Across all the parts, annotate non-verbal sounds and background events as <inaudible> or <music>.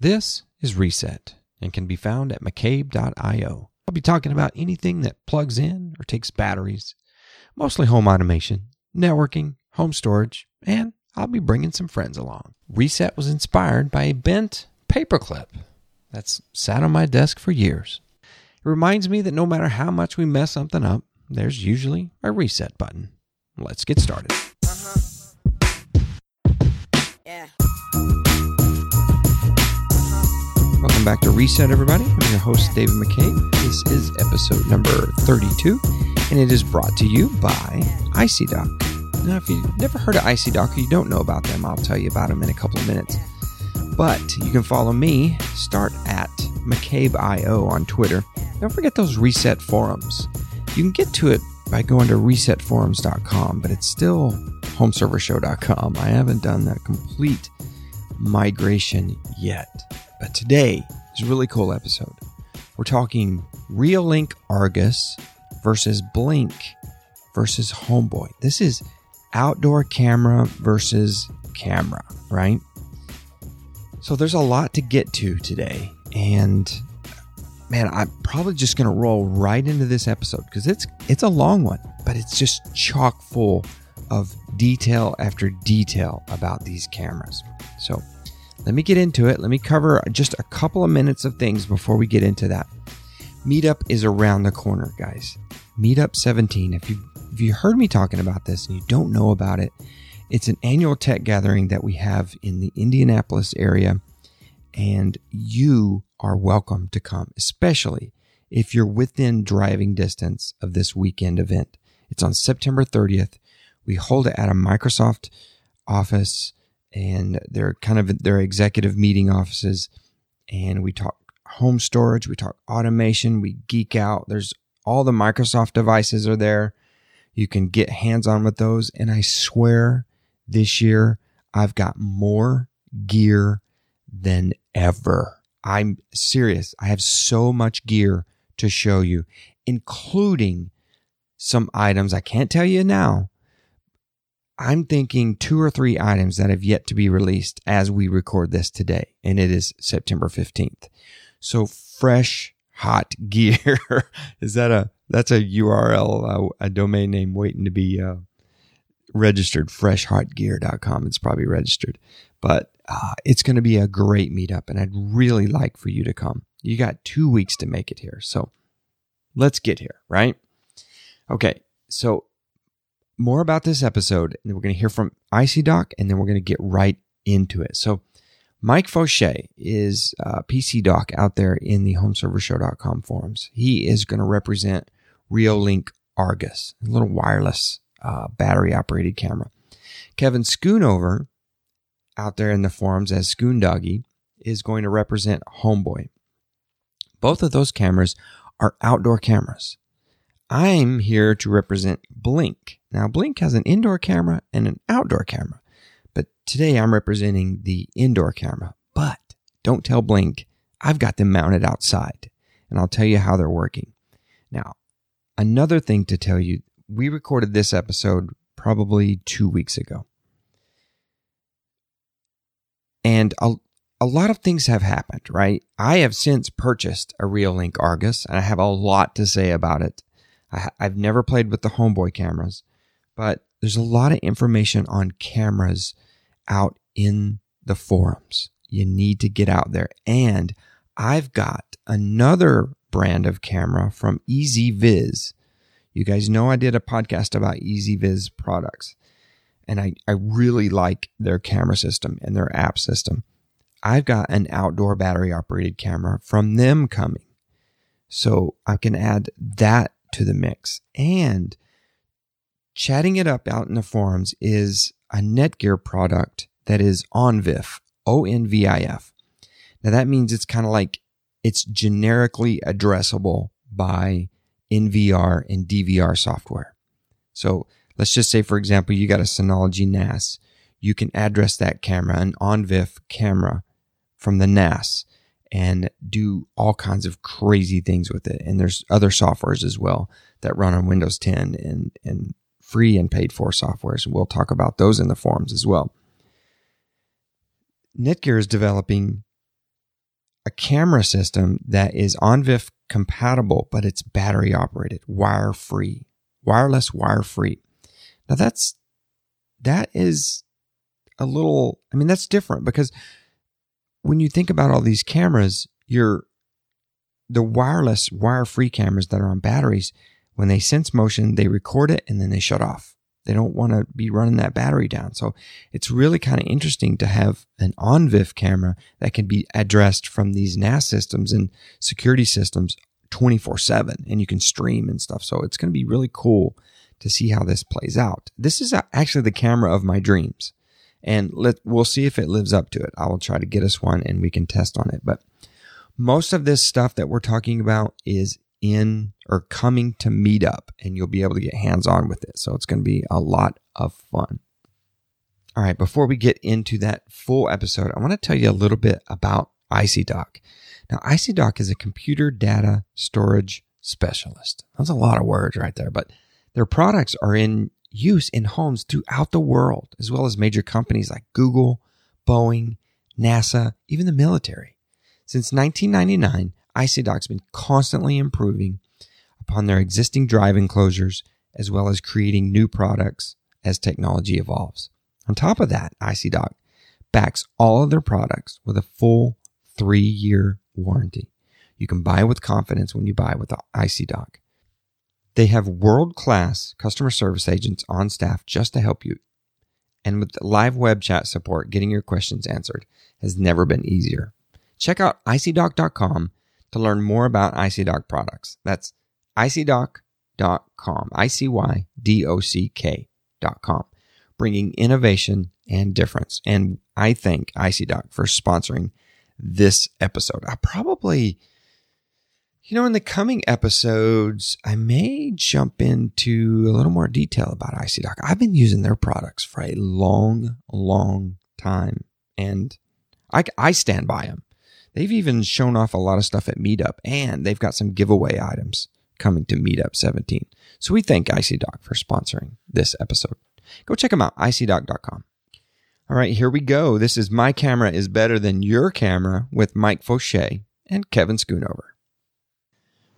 This is Reset and can be found at McCabe.io. I'll be talking about anything that plugs in or takes batteries, mostly home automation, networking, home storage, and I'll be bringing some friends along. Reset was inspired by a bent paperclip that's sat on my desk for years. It reminds me that no matter how much we mess something up, there's usually a reset button. Let's get started. Uh-huh. Yeah. Welcome back to Reset, everybody. I'm your host, David McCabe. This is episode number 32, and it is brought to you by IcyDock. Now, if you've never heard of IcyDock or you don't know about them, I'll tell you about them in a couple of minutes. But you can follow me, start at McCabe.io on Twitter. Don't forget those Reset forums. You can get to it by going to resetforums.com, but it's still homeservershow.com. I haven't done that complete migration yet. But today is a really cool episode. We're talking Reolink Argus versus Blink versus Homeboy. This is outdoor camera versus camera, right? So there's a lot to get to today. And man, I'm probably just going to roll right into this episode because it's it's a long one, but it's just chock full of detail after detail about these cameras. So let me get into it. Let me cover just a couple of minutes of things before we get into that. Meetup is around the corner, guys. Meetup 17. If you if you heard me talking about this and you don't know about it, it's an annual tech gathering that we have in the Indianapolis area and you are welcome to come, especially if you're within driving distance of this weekend event. It's on September 30th. We hold it at a Microsoft office and they're kind of their executive meeting offices. And we talk home storage, we talk automation, we geek out. There's all the Microsoft devices are there. You can get hands on with those. And I swear this year I've got more gear than ever. I'm serious. I have so much gear to show you, including some items I can't tell you now, I'm thinking two or three items that have yet to be released as we record this today, and it is September 15th. So fresh, hot <laughs> gear. is that a, that's a URL, uh, a domain name waiting to be, uh, registered freshhotgear.com. It's probably registered, but uh, it's going to be a great meetup and I'd really like for you to come. You got two weeks to make it here. So let's get here, right? Okay. So more about this episode, and we're going to hear from IcyDock, and then we're going to get right into it. So, Mike Faucher is a PC doc out there in the homeservershow.com forums. He is going to represent Reolink Argus, a little wireless uh, battery operated camera. Kevin Schoonover, out there in the forums as Schoondoggy, is going to represent Homeboy. Both of those cameras are outdoor cameras. I'm here to represent Blink. Now, Blink has an indoor camera and an outdoor camera, but today I'm representing the indoor camera. But don't tell Blink, I've got them mounted outside, and I'll tell you how they're working. Now, another thing to tell you we recorded this episode probably two weeks ago. And a, a lot of things have happened, right? I have since purchased a Reolink Argus, and I have a lot to say about it. I, I've never played with the Homeboy cameras, but there's a lot of information on cameras out in the forums. You need to get out there. And I've got another brand of camera from EZViz. You guys know I did a podcast about EZViz products, and I, I really like their camera system and their app system. I've got an outdoor battery operated camera from them coming. So I can add that to the mix. And chatting it up out in the forums is a Netgear product that is ONVIF, O N V I F. Now that means it's kind of like it's generically addressable by NVR and DVR software. So let's just say, for example, you got a Synology NAS. You can address that camera, an ONVIF camera from the NAS and do all kinds of crazy things with it. And there's other softwares as well that run on Windows 10 and, and free and paid for softwares. And we'll talk about those in the forums as well. Netgear is developing a camera system that is ONVIF compatible, but it's battery operated, wire free, wireless, wire free. Now that's, that is a little, I mean, that's different because when you think about all these cameras, you're, the wireless, wire free cameras that are on batteries, when they sense motion, they record it and then they shut off. They don't want to be running that battery down. So it's really kind of interesting to have an ONVIF camera that can be addressed from these NAS systems and security systems 24 7 and you can stream and stuff. So it's going to be really cool to see how this plays out. This is actually the camera of my dreams and let, we'll see if it lives up to it. I will try to get us one and we can test on it. But most of this stuff that we're talking about is in or coming to Meetup, and you'll be able to get hands on with it. So it's going to be a lot of fun. All right, before we get into that full episode, I want to tell you a little bit about IcyDock. Now, IcyDock is a computer data storage specialist. That's a lot of words right there, but their products are in use in homes throughout the world, as well as major companies like Google, Boeing, NASA, even the military. Since 1999, IcyDock's been constantly improving upon their existing drive enclosures as well as creating new products as technology evolves. On top of that, IcyDock backs all of their products with a full three year warranty. You can buy with confidence when you buy with IcyDock. They have world class customer service agents on staff just to help you. And with live web chat support, getting your questions answered has never been easier. Check out icydock.com to learn more about IcyDock products. That's icydock.com, I-C-Y-D-O-C-K.com, bringing innovation and difference. And I thank IcyDock for sponsoring this episode. I probably, you know, in the coming episodes, I may jump into a little more detail about IcyDock. I've been using their products for a long, long time and I, I stand by them. They've even shown off a lot of stuff at Meetup, and they've got some giveaway items coming to Meetup 17. So we thank IcyDock for sponsoring this episode. Go check them out, icydock.com. All right, here we go. This is My Camera is Better Than Your Camera with Mike Faucher and Kevin Schoonover.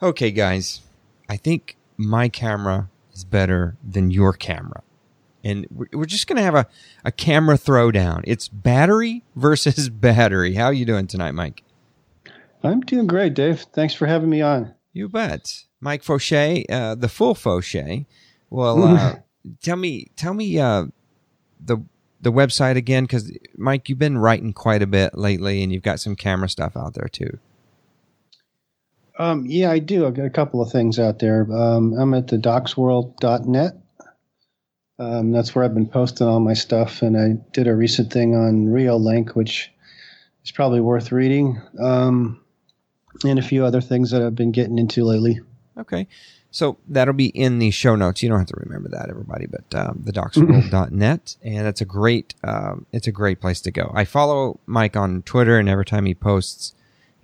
Okay, guys, I think my camera is better than your camera. And we're just going to have a, a camera throwdown. It's battery versus <laughs> battery. How are you doing tonight, Mike? I'm doing great, Dave. Thanks for having me on. You bet. Mike Faucher, uh, the full Faucher. Well, uh, <laughs> tell me, tell me uh, the the website again, because Mike, you've been writing quite a bit lately, and you've got some camera stuff out there too. Um, yeah, I do. I've got a couple of things out there. Um, I'm at the docsworld.net. Um, that's where I've been posting all my stuff, and I did a recent thing on Reolink, which is probably worth reading. Um, and a few other things that I've been getting into lately. Okay. So that'll be in the show notes. You don't have to remember that, everybody, but um, the docsworld.net. <laughs> and it's a great, um, it's a great place to go. I follow Mike on Twitter, and every time he posts,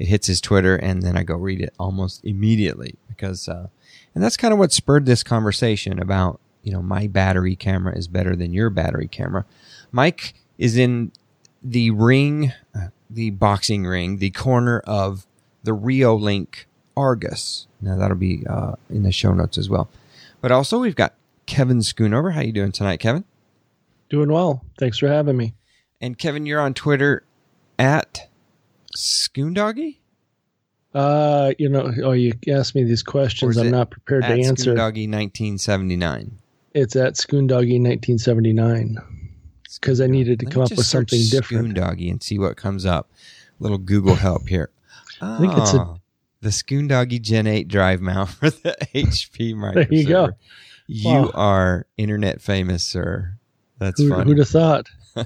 it hits his Twitter, and then I go read it almost immediately because, uh, and that's kind of what spurred this conversation about, you know, my battery camera is better than your battery camera. Mike is in the ring, uh, the boxing ring, the corner of the Reolink Argus. Now that'll be uh, in the show notes as well. But also we've got Kevin Schoonover. How you doing tonight, Kevin? Doing well. Thanks for having me. And Kevin, you're on Twitter at Schoondoggy? Uh, you know, oh, you asked me these questions. I'm not prepared to answer. Schoondoggy 1979. It's at Schoondoggy 1979 because I needed to come up with something different. Schoondoggy and see what comes up. Little Google help here. I think it's a, oh, the Schoondoggy Gen 8 drive mount for the <laughs> HP microserver. There you go. You wow. are internet famous, sir. That's Who, Who'd have thought? <laughs>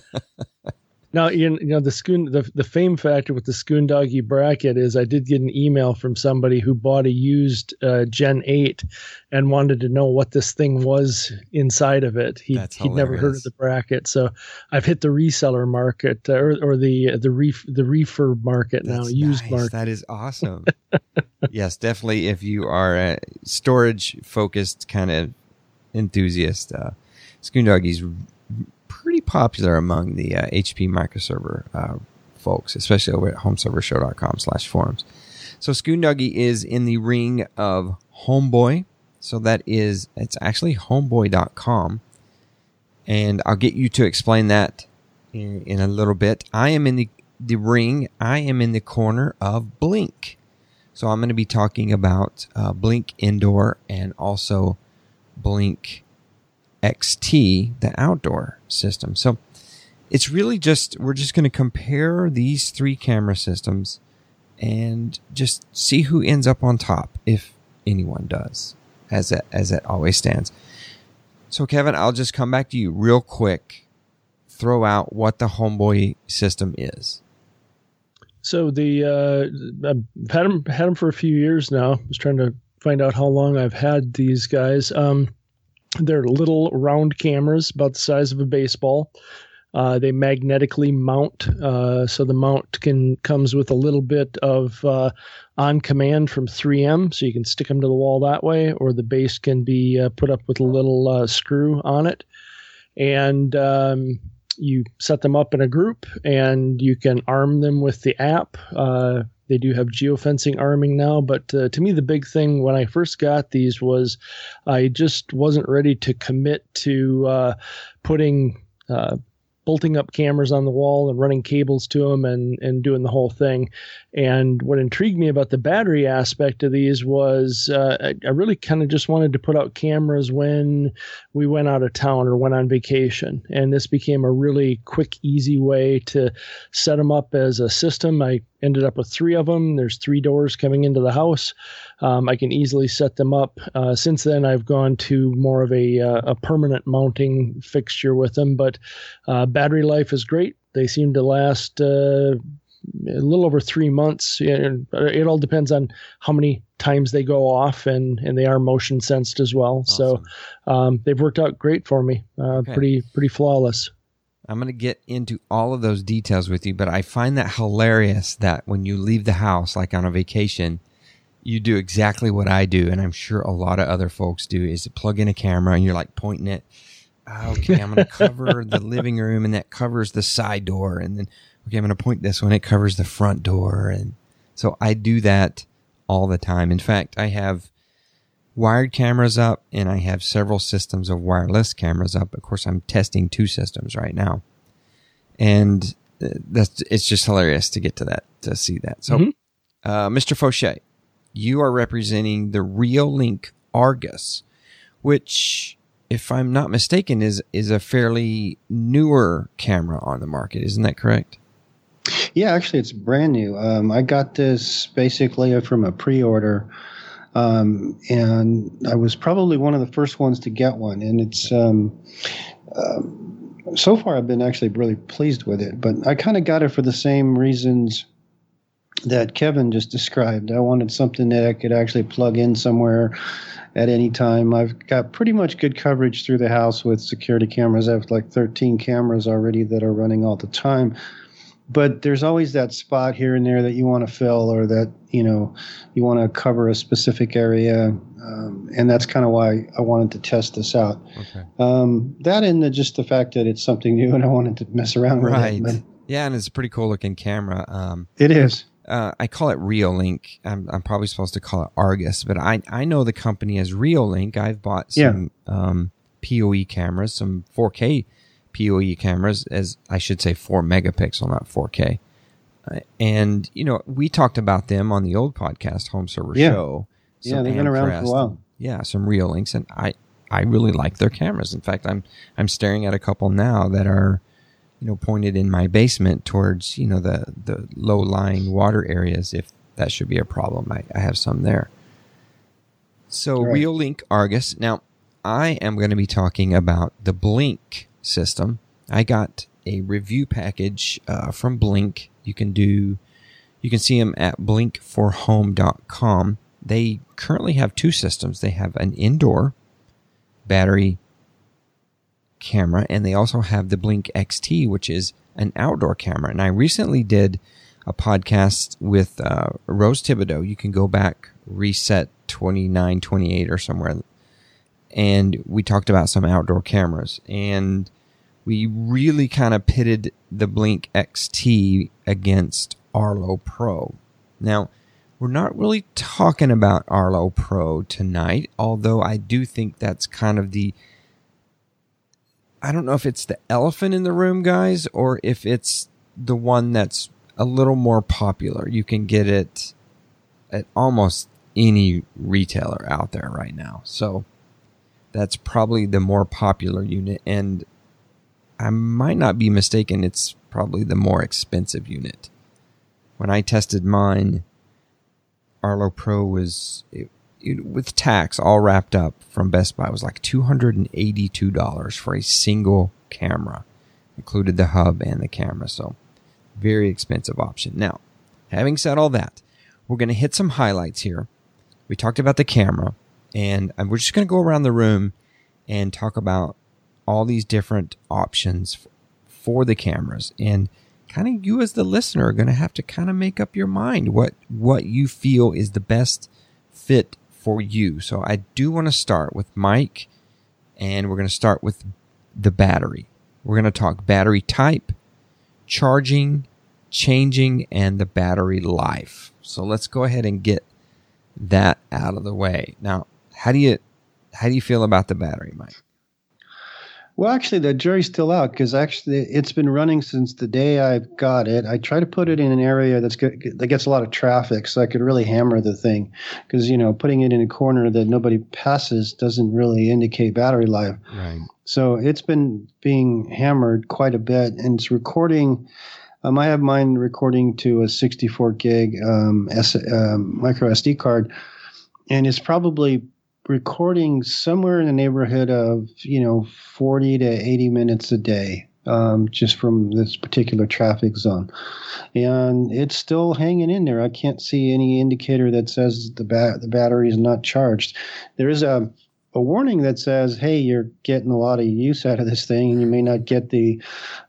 Now, you know the Scoon the, the fame factor with the Schoondoggy bracket is I did get an email from somebody who bought a used uh, Gen eight and wanted to know what this thing was inside of it. He he'd never heard of the bracket, so I've hit the reseller market uh, or, or the the ref, the refurb market That's now, used nice. market. That is awesome. <laughs> yes, definitely. If you are a storage focused kind of enthusiast, uh, pretty popular among the uh, HP microserver uh, folks, especially over at homeservershow.com slash forums. So Doggy is in the ring of Homeboy. So that is, it's actually homeboy.com. And I'll get you to explain that in, in a little bit. I am in the, the ring. I am in the corner of Blink. So I'm going to be talking about uh, Blink Indoor and also Blink XT, the outdoor system. So it's really just, we're just going to compare these three camera systems and just see who ends up on top, if anyone does, as it, as it always stands. So Kevin, I'll just come back to you real quick. Throw out what the homeboy system is. So the uh, I've had them had them for a few years now. I was trying to find out how long I've had these guys. Um, they're little round cameras about the size of a baseball. Uh, they magnetically mount, uh, so the mount can comes with a little bit of uh, on command from 3M, so you can stick them to the wall that way, or the base can be uh, put up with a little uh, screw on it, and um, you set them up in a group, and you can arm them with the app. Uh, they do have geofencing arming now, but uh, to me, the big thing when I first got these was I just wasn't ready to commit to uh, putting uh, bolting up cameras on the wall and running cables to them and, and doing the whole thing. And what intrigued me about the battery aspect of these was uh, I, I, really kind of just wanted to put out cameras when we went out of town or went on vacation. And this became a really quick, easy way to set them up as a system. I ended up with three of them. There's three doors coming into the house. Um, I can easily set them up. Uh, since then, I've gone to more of a, uh, a permanent mounting fixture with them, but uh, battery life is great. They seem to last uh, a little over three months. It all depends on how many times they go off, and and they are motion sensed as well. Awesome. So um, they've worked out great for me. Uh, okay. Pretty pretty flawless. I'm going to get into all of those details with you, but I find that hilarious that when you leave the house, like on a vacation, you do exactly what I do, and I'm sure a lot of other folks do, is to plug in a camera and you're like pointing it. Ah, okay, I'm going to cover <laughs> the living room, and that covers the side door, and then okay, I'm going to point this one. It covers the front door. And so I do that all the time. In fact, I have wired cameras up and I have several systems of wireless cameras up. Of course, I'm testing two systems right now. And uh, that's, it's just hilarious to get to that, to see that. So, mm-hmm. uh, Mr. Faucher, you are representing the Reolink Argus, which, if I'm not mistaken, is, is a fairly newer camera on the market. Isn't that correct? Yeah, actually, it's brand new. Um, I got this basically from a pre-order, um, and I was probably one of the first ones to get one. And it's um, uh, so far I've been actually really pleased with it. But I kind of got it for the same reasons that Kevin just described. I wanted something that I could actually plug in somewhere at any time. I've got pretty much good coverage through the house with security cameras. I have like 13 cameras already that are running all the time but there's always that spot here and there that you want to fill or that you know you want to cover a specific area um, and that's kind of why i wanted to test this out okay. um, that and the, just the fact that it's something new and i wanted to mess around right. with it but, yeah and it's a pretty cool looking camera um, it is uh, I call it Reolink. I'm, I'm probably supposed to call it Argus, but I, I know the company as Reolink. I've bought some yeah. um, PoE cameras, some 4K PoE cameras, as I should say, four megapixel, not 4K. Uh, and you know, we talked about them on the old podcast, Home Server yeah. Show. Yeah, they've been around for a while. Yeah, some Reolinks, and I I really like their cameras. In fact, I'm I'm staring at a couple now that are you know pointed in my basement towards you know the the low lying water areas. If that should be a problem, I, I have some there. So right. Reolink Argus. Now I am going to be talking about the Blink system. I got a review package uh, from Blink. You can do, you can see them at blinkforhome.com. They currently have two systems. They have an indoor battery camera, and they also have the Blink XT, which is an outdoor camera. And I recently did a podcast with uh, Rose Thibodeau. You can go back, reset 29, 28 or somewhere. And we talked about some outdoor cameras. And we really kind of pitted the Blink XT against Arlo Pro. Now, we're not really talking about Arlo Pro tonight, although I do think that's kind of the I don't know if it's the elephant in the room, guys, or if it's the one that's a little more popular. You can get it at almost any retailer out there right now. So that's probably the more popular unit. And I might not be mistaken, it's probably the more expensive unit. When I tested mine, Arlo Pro was, it, it, with tax all wrapped up from Best Buy, was like $282 for a single camera. Included the hub and the camera. So very expensive option. Now, having said all that, we're going to hit some highlights here. We talked about the camera, and we're just going to go around the room and talk about all these different options for the cameras. And kind of you as the listener are going to have to kind of make up your mind what what you feel is the best fit for you. So I do want to start with Mike, and we're going to start with the battery. We're going to talk battery type, charging, changing, and the battery life. So let's go ahead and get that out of the way. Now, how do you how do you feel about the battery, Mike? Well, actually, the jury's still out because actually it's been running since the day I got it. I try to put it in an area that's good, that gets a lot of traffic, so I could really hammer the thing. Because you know, putting it in a corner that nobody passes doesn't really indicate battery life. Right. So it's been being hammered quite a bit, and it's recording. Um, I have mine recording to a 64 gig um, S, um, micro SD card, and it's probably recording somewhere in the neighborhood of you know 40 to 80 minutes a day um, just from this particular traffic zone. And it's still hanging in there. I can't see any indicator that says the ba- the battery is not charged. There is a a warning that says, "Hey, you're getting a lot of use out of this thing, and you may not get the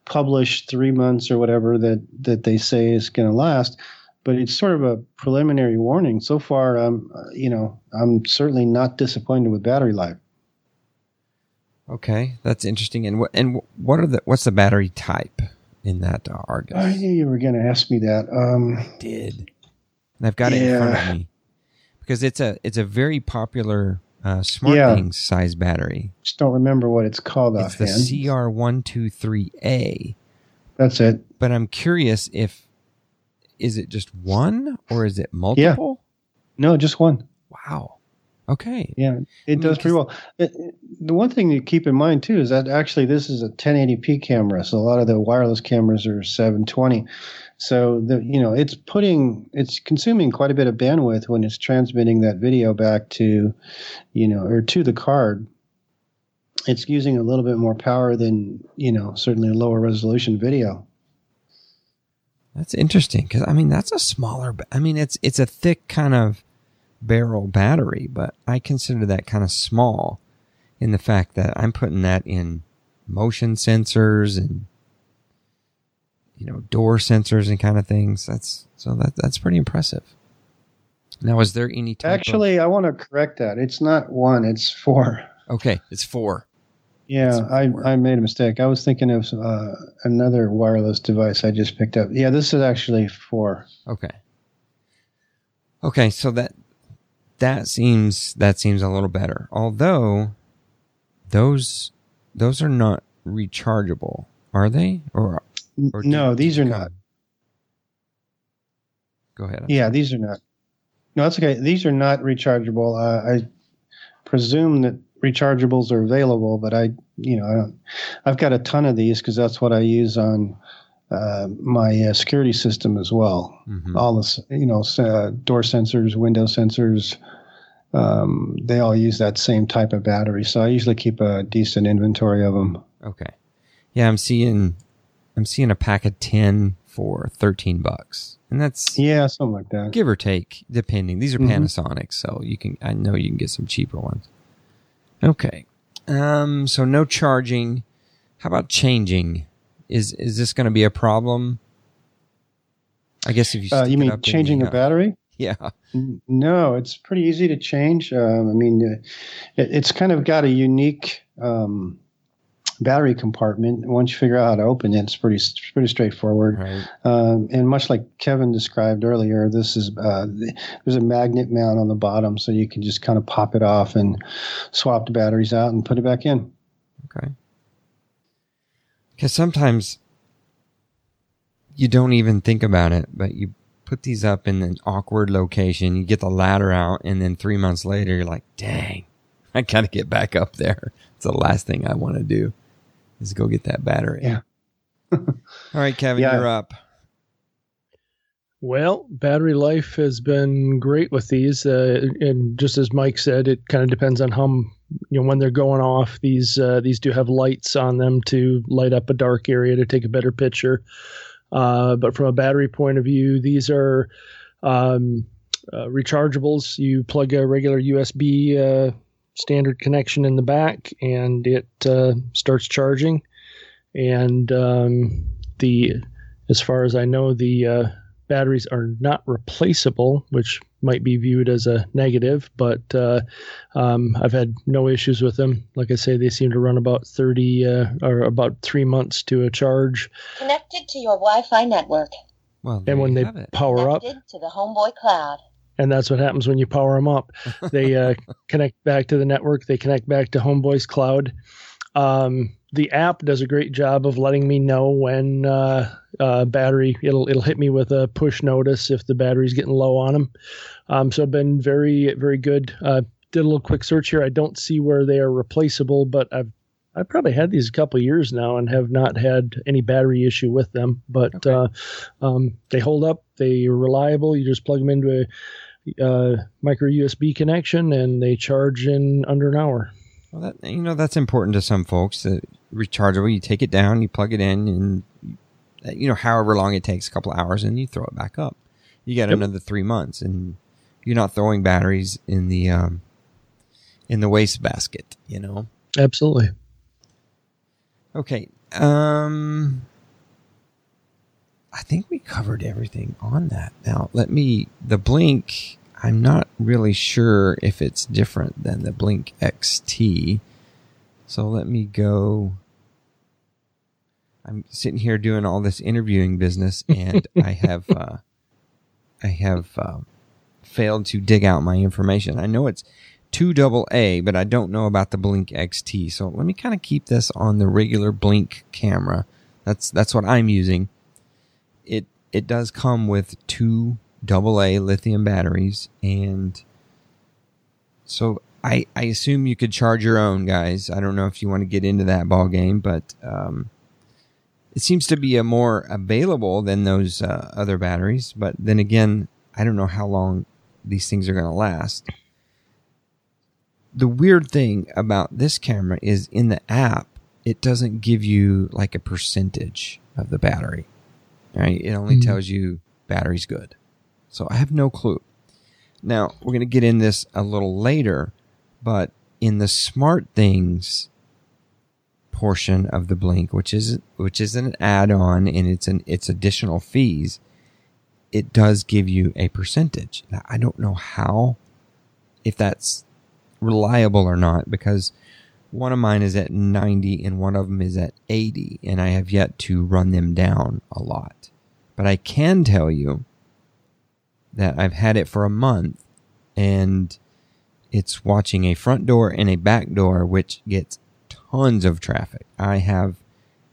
published three months or whatever that that they say is going to last." But it's sort of a preliminary warning. So far, um, you know, I'm certainly not disappointed with battery life. Okay, that's interesting. And what and what are the what's the battery type in that uh, Argus? I knew you were going to ask me that. Um, I did, and I've got yeah. it in front of me because it's a it's a very popular uh, smart yeah. things size battery. Just don't remember what it's called. It's offhand. the CR one two three A. That's it. But I'm curious if is it just one or is it multiple? Yeah. No, just one. Wow. Okay. Yeah, it I mean, does pretty well. It, it, uh, the one thing to keep in mind too is that actually this is a 1080p camera, so a lot of the wireless cameras are 720. So the you know it's putting it's consuming quite a bit of bandwidth when it's transmitting that video back to, you know, or to the card. It's using a little bit more power than you know certainly a lower resolution video. That's interesting because I mean that's a smaller. I mean it's it's a thick kind of barrel battery, but I consider that kind of small in the fact that I'm putting that in motion sensors and you know door sensors and kind of things. That's so that that's pretty impressive. Now, is there any Actually, of- I want to correct that. It's not one; it's four. Okay, it's four. Yeah, I, I made a mistake. I was thinking of uh, another wireless device I just picked up. Yeah, this is actually four. Okay. Okay, so that that seems that seems a little better. Although those those are not rechargeable, are they? Or, or no, these are come? not. Go ahead. I'm yeah, sorry. these are not. No, that's okay. These are not rechargeable. Uh, I presume that rechargeables are available, but I, you know, I don't, I've got a ton of these because that's what I use on uh, my uh, security system as well. Mm-hmm. All this, you know, uh, door sensors, window sensors, um, they all use that same type of battery. So I usually keep a decent inventory of them. Okay. Yeah, I'm seeing, I'm seeing a pack of ten for thirteen bucks, and that's yeah, something like that, give or take, depending. These are mm-hmm. Panasonic, so you can, I know you can get some cheaper ones. Okay. Um, so no charging. How about changing? Is is this going to be a problem? I guess if you uh, you mean changing the, uh, battery? <laughs> Yeah. No, it's pretty easy to change. Um, I mean, uh, it, it's kind of got a unique um, battery compartment. Once you figure out how to open it, it's pretty pretty straightforward. Right. Um, and much like Kevin described earlier, this is uh, there's a magnet mount on the bottom, so you can just kind of pop it off and swap the batteries out and put it back in. Okay. Because sometimes you don't even think about it, but you put these up in an awkward location. You get the ladder out, and then three months later, you're like, "Dang, I gotta get back up there." It's the last thing I want to do is go get that battery. Yeah. <laughs> All right, Kevin, Yeah. you're up. Well, battery life has been great with these, uh, and just as Mike said, it kind of depends on how you know when they're going off. These uh, these do have lights on them to light up a dark area to take a better picture. Uh, but from a battery point of view, these are um, uh, rechargeables. You plug a regular USB uh, standard connection in the back, and it uh, starts charging. And um, the as far as I know, the uh, batteries are not replaceable, which might be viewed as a negative, but uh, um, I've had no issues with them. Like I say, they seem to run about 30 uh, or about three months to a charge. Connected to your Wi-Fi network. Well, And when they have it. power up, Connected to the Homeboy Cloud. And that's what happens when you power them up. They uh, <laughs> connect back to the network, they connect back to Homeboy's cloud. Um, the app does a great job of letting me know when uh, uh, battery it'll it'll hit me with a push notice if the battery's getting low on them. Um, so I've been very very good. Uh, did a little quick search here. I don't see where they are replaceable, but I've I've probably had these a couple years now and have not had any battery issue with them. But Okay. uh, um, they hold up. They are reliable. You just plug them into a uh, micro USB connection and they charge in under an hour. Well, that you know that's important to some folks. That rechargeable, you take it down, you plug it in, and uh, you know however long it takes, a couple hours, and you throw it back up. You got Yep. another three months, and you're not throwing batteries in the um, in the waste basket. You know. Absolutely. Okay. Um, I think we covered everything on that. Now, let me. The Blink. I'm not really sure if it's different than the Blink XT. So let me go. I'm sitting here doing all this interviewing business, <laughs> and I have, uh, I have uh, failed to dig out my information. I know it's two double A, but I don't know about the Blink XT. So let me kind of keep this on the regular Blink camera. That's that's what I'm using. It it does come with two double A lithium batteries, and so I I assume you could charge your own, guys. I don't know if you want to get into that ball game, but um, it seems to be a more available than those uh, other batteries. But then again, I don't know how long these things are going to last the weird thing about this camera is in the app, it doesn't give you like a percentage of the battery. Right? It only Mhm. tells you battery's good. So I have no clue. Now, we're going to get in this a little later, but in the SmartThings portion of the Blink, which is which is an add-on and it's an it's additional fees, it does give you a percentage. Now, I don't know how if that's reliable or not because one of mine is at 90 and one of them is at 80 and I have yet to run them down a lot. But I can tell you that I've had it for a month and it's watching a front door and a back door which gets tons of traffic. I have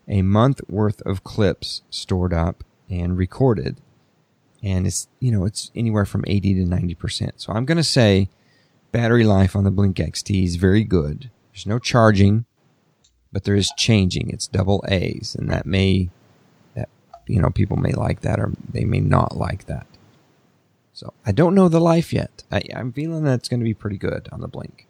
a month worth of clips stored up and recorded and it's you know it's anywhere from 80 to 90%. So I'm going to say battery life on the Blink XT is very good. There's no charging, but there is changing. It's double A's, and that may, that you know, people may like that or they may not like that. So I don't know the life yet. I, I'm feeling that it's going to be pretty good on the Blink.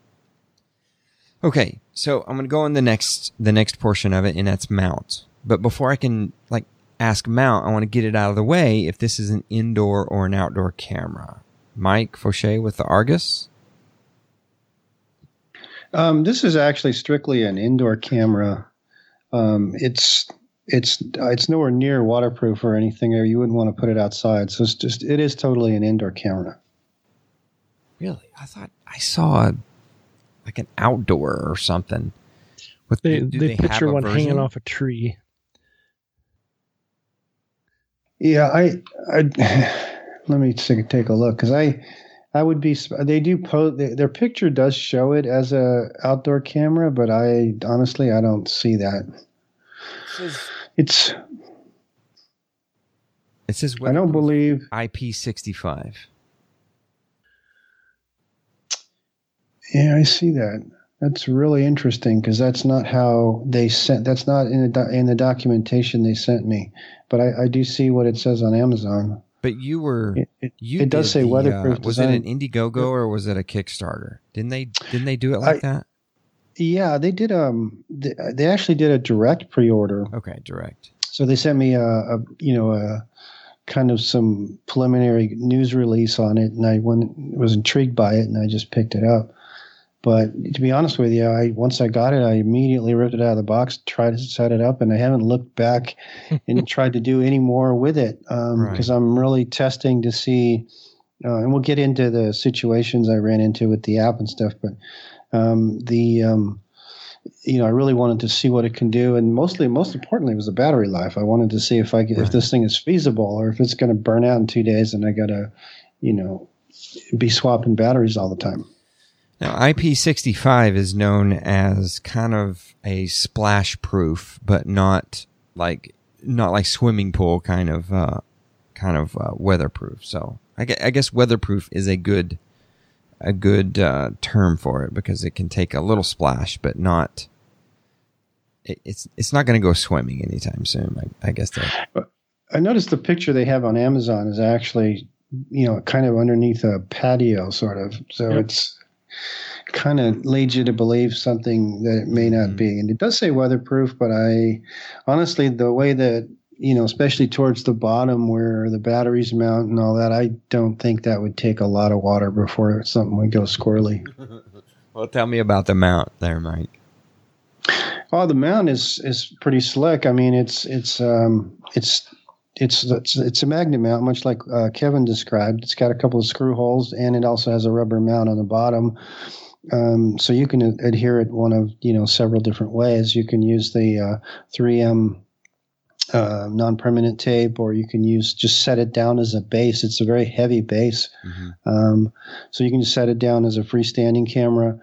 Okay, so I'm going to go on the next the next portion of it, and that's mount. But before I can like ask mount, I want to get it out of the way. If this is an indoor or an outdoor camera, Mike Faucher with the Argus. Um, this is actually strictly an indoor camera. Um, it's it's it's nowhere near waterproof or anything, or you wouldn't want to put it outside. So it's just it is totally an indoor camera. Really? I thought I saw a, like an outdoor or something What, They do they, have picture a one hanging off a tree. Yeah, I, I <laughs> let me take, take a look because I, I would be. They do post their picture does show it as a outdoor camera, but I honestly I don't see that. It says, It's it says I don't believe. IP65. Yeah, I see that. That's really interesting because that's not how they sent. That's not in the do, in the documentation they sent me. But I, I do see what it says on Amazon. But you were It, you it does say the, weatherproof. uh, was it an. Indiegogo or was it a Kickstarter? Didn't they didn't they do it like that? Yeah, they did. Um, they, they actually did a direct pre-order. Okay, direct. So they sent me a, a you know a kind of some preliminary news release on it, and I went, was intrigued by it, and I just picked it up. But to be honest with you, I once I got it, I immediately ripped it out of the box, tried to set it up, and I haven't looked back <laughs> and tried to do any more with it because Right. I'm really testing to see. Uh, and we'll get into the situations I ran into with the app and stuff, but um, the um, you know I really wanted to see what it can do, and mostly, most importantly, was the battery life. I wanted to see if I could, Right. if this thing is feasible, or if it's going to burn out in two days, and I got to, you know, be swapping batteries all the time. Now, IP65 is known as kind of a splash proof, but not like not like swimming pool kind of uh, kind of uh, weatherproof. So I gue- I guess weatherproof is a good a good uh, term for it because it can take a little splash, but not. It, it's it's not going to go swimming anytime soon. I, I guess that. I noticed the picture they have on Amazon is actually, you know, kind of underneath a patio, sort of. So Yep. it's kind of leads you to believe something that it may not Mhm. be. And it does say weatherproof, but I honestly, the way that, you know, especially towards the bottom where the batteries mount and all that, I don't think that would take a lot of water before something would go squirrely. <laughs> Well, tell me about the mount there, Mike. Oh, the mount is is pretty slick. I mean, it's it's um it's it's it's, it's a magnet mount, much like uh, Kevin described. It's got a couple of screw holes, and it also has a rubber mount on the bottom. Um, so you can adhere it one of you know several different ways. You can use the uh, 3M uh, non-permanent tape, or you can use just set it down as a base. It's a very heavy base. hmm Um, so you can just set it down as a freestanding camera,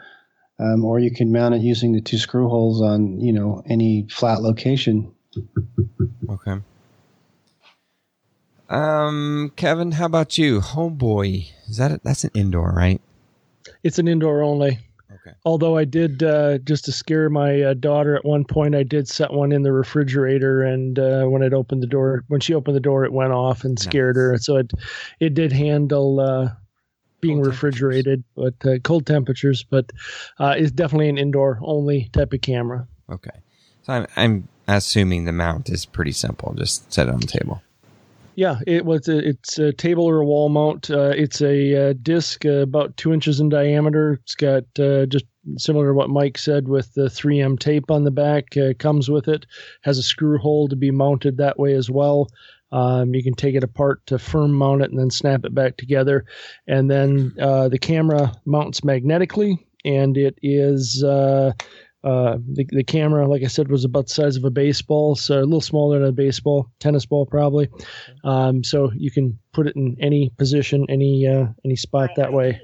um, or you can mount it using the two screw holes on you know any flat location. Okay. Um, Kevin, how about you? Homeboy, is that a, that's an indoor, right? It's an indoor only. Okay. Although I did uh, just to scare my uh, daughter at one point, I did set one in the refrigerator, and uh, when it opened the door, when she opened the door, it went off and scared her. So it it did handle uh, being Cold refrigerated, but uh, cold temperatures. But uh, it's definitely an indoor only type of camera. Okay. So I'm I'm assuming the mount is pretty simple. Just set it on the table. Yeah, it was. A, it's a table or a wall mount. Uh, it's a uh, disc uh, about two inches in diameter. It's got uh, just similar to what Mike said with the 3M tape on the back. Uh, comes with it. Has a screw hole to be mounted that way as well. Um, you can take it apart to firm mount it and then snap it back together. And then the camera mounts magnetically, and it is. Uh, the, the camera, like I said, was about the size of a baseball, so a little smaller than a baseball, tennis ball probably. Um, so you can put it in any position, any uh, any spot that way.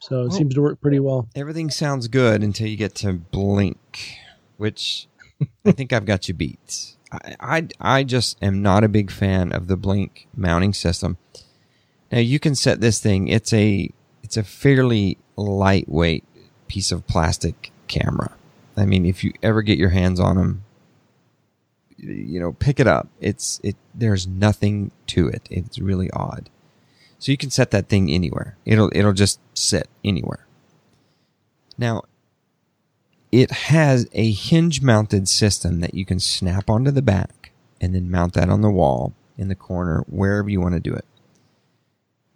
So it Well- seems to work pretty well. Everything sounds good until you get to Blink, which I think I've got you beat. I, I I just am not a big fan of the Blink mounting system. Now you can set this thing. It's a it's a fairly lightweight piece of plastic camera. I mean, if you ever get your hands on them, you know, pick it up. It's it. There's nothing to it. It's really odd. So you can set that thing anywhere. It'll it'll just sit anywhere. Now, it has a hinge mounted system that you can snap onto the back and then mount that on the wall in the corner wherever you want to do it.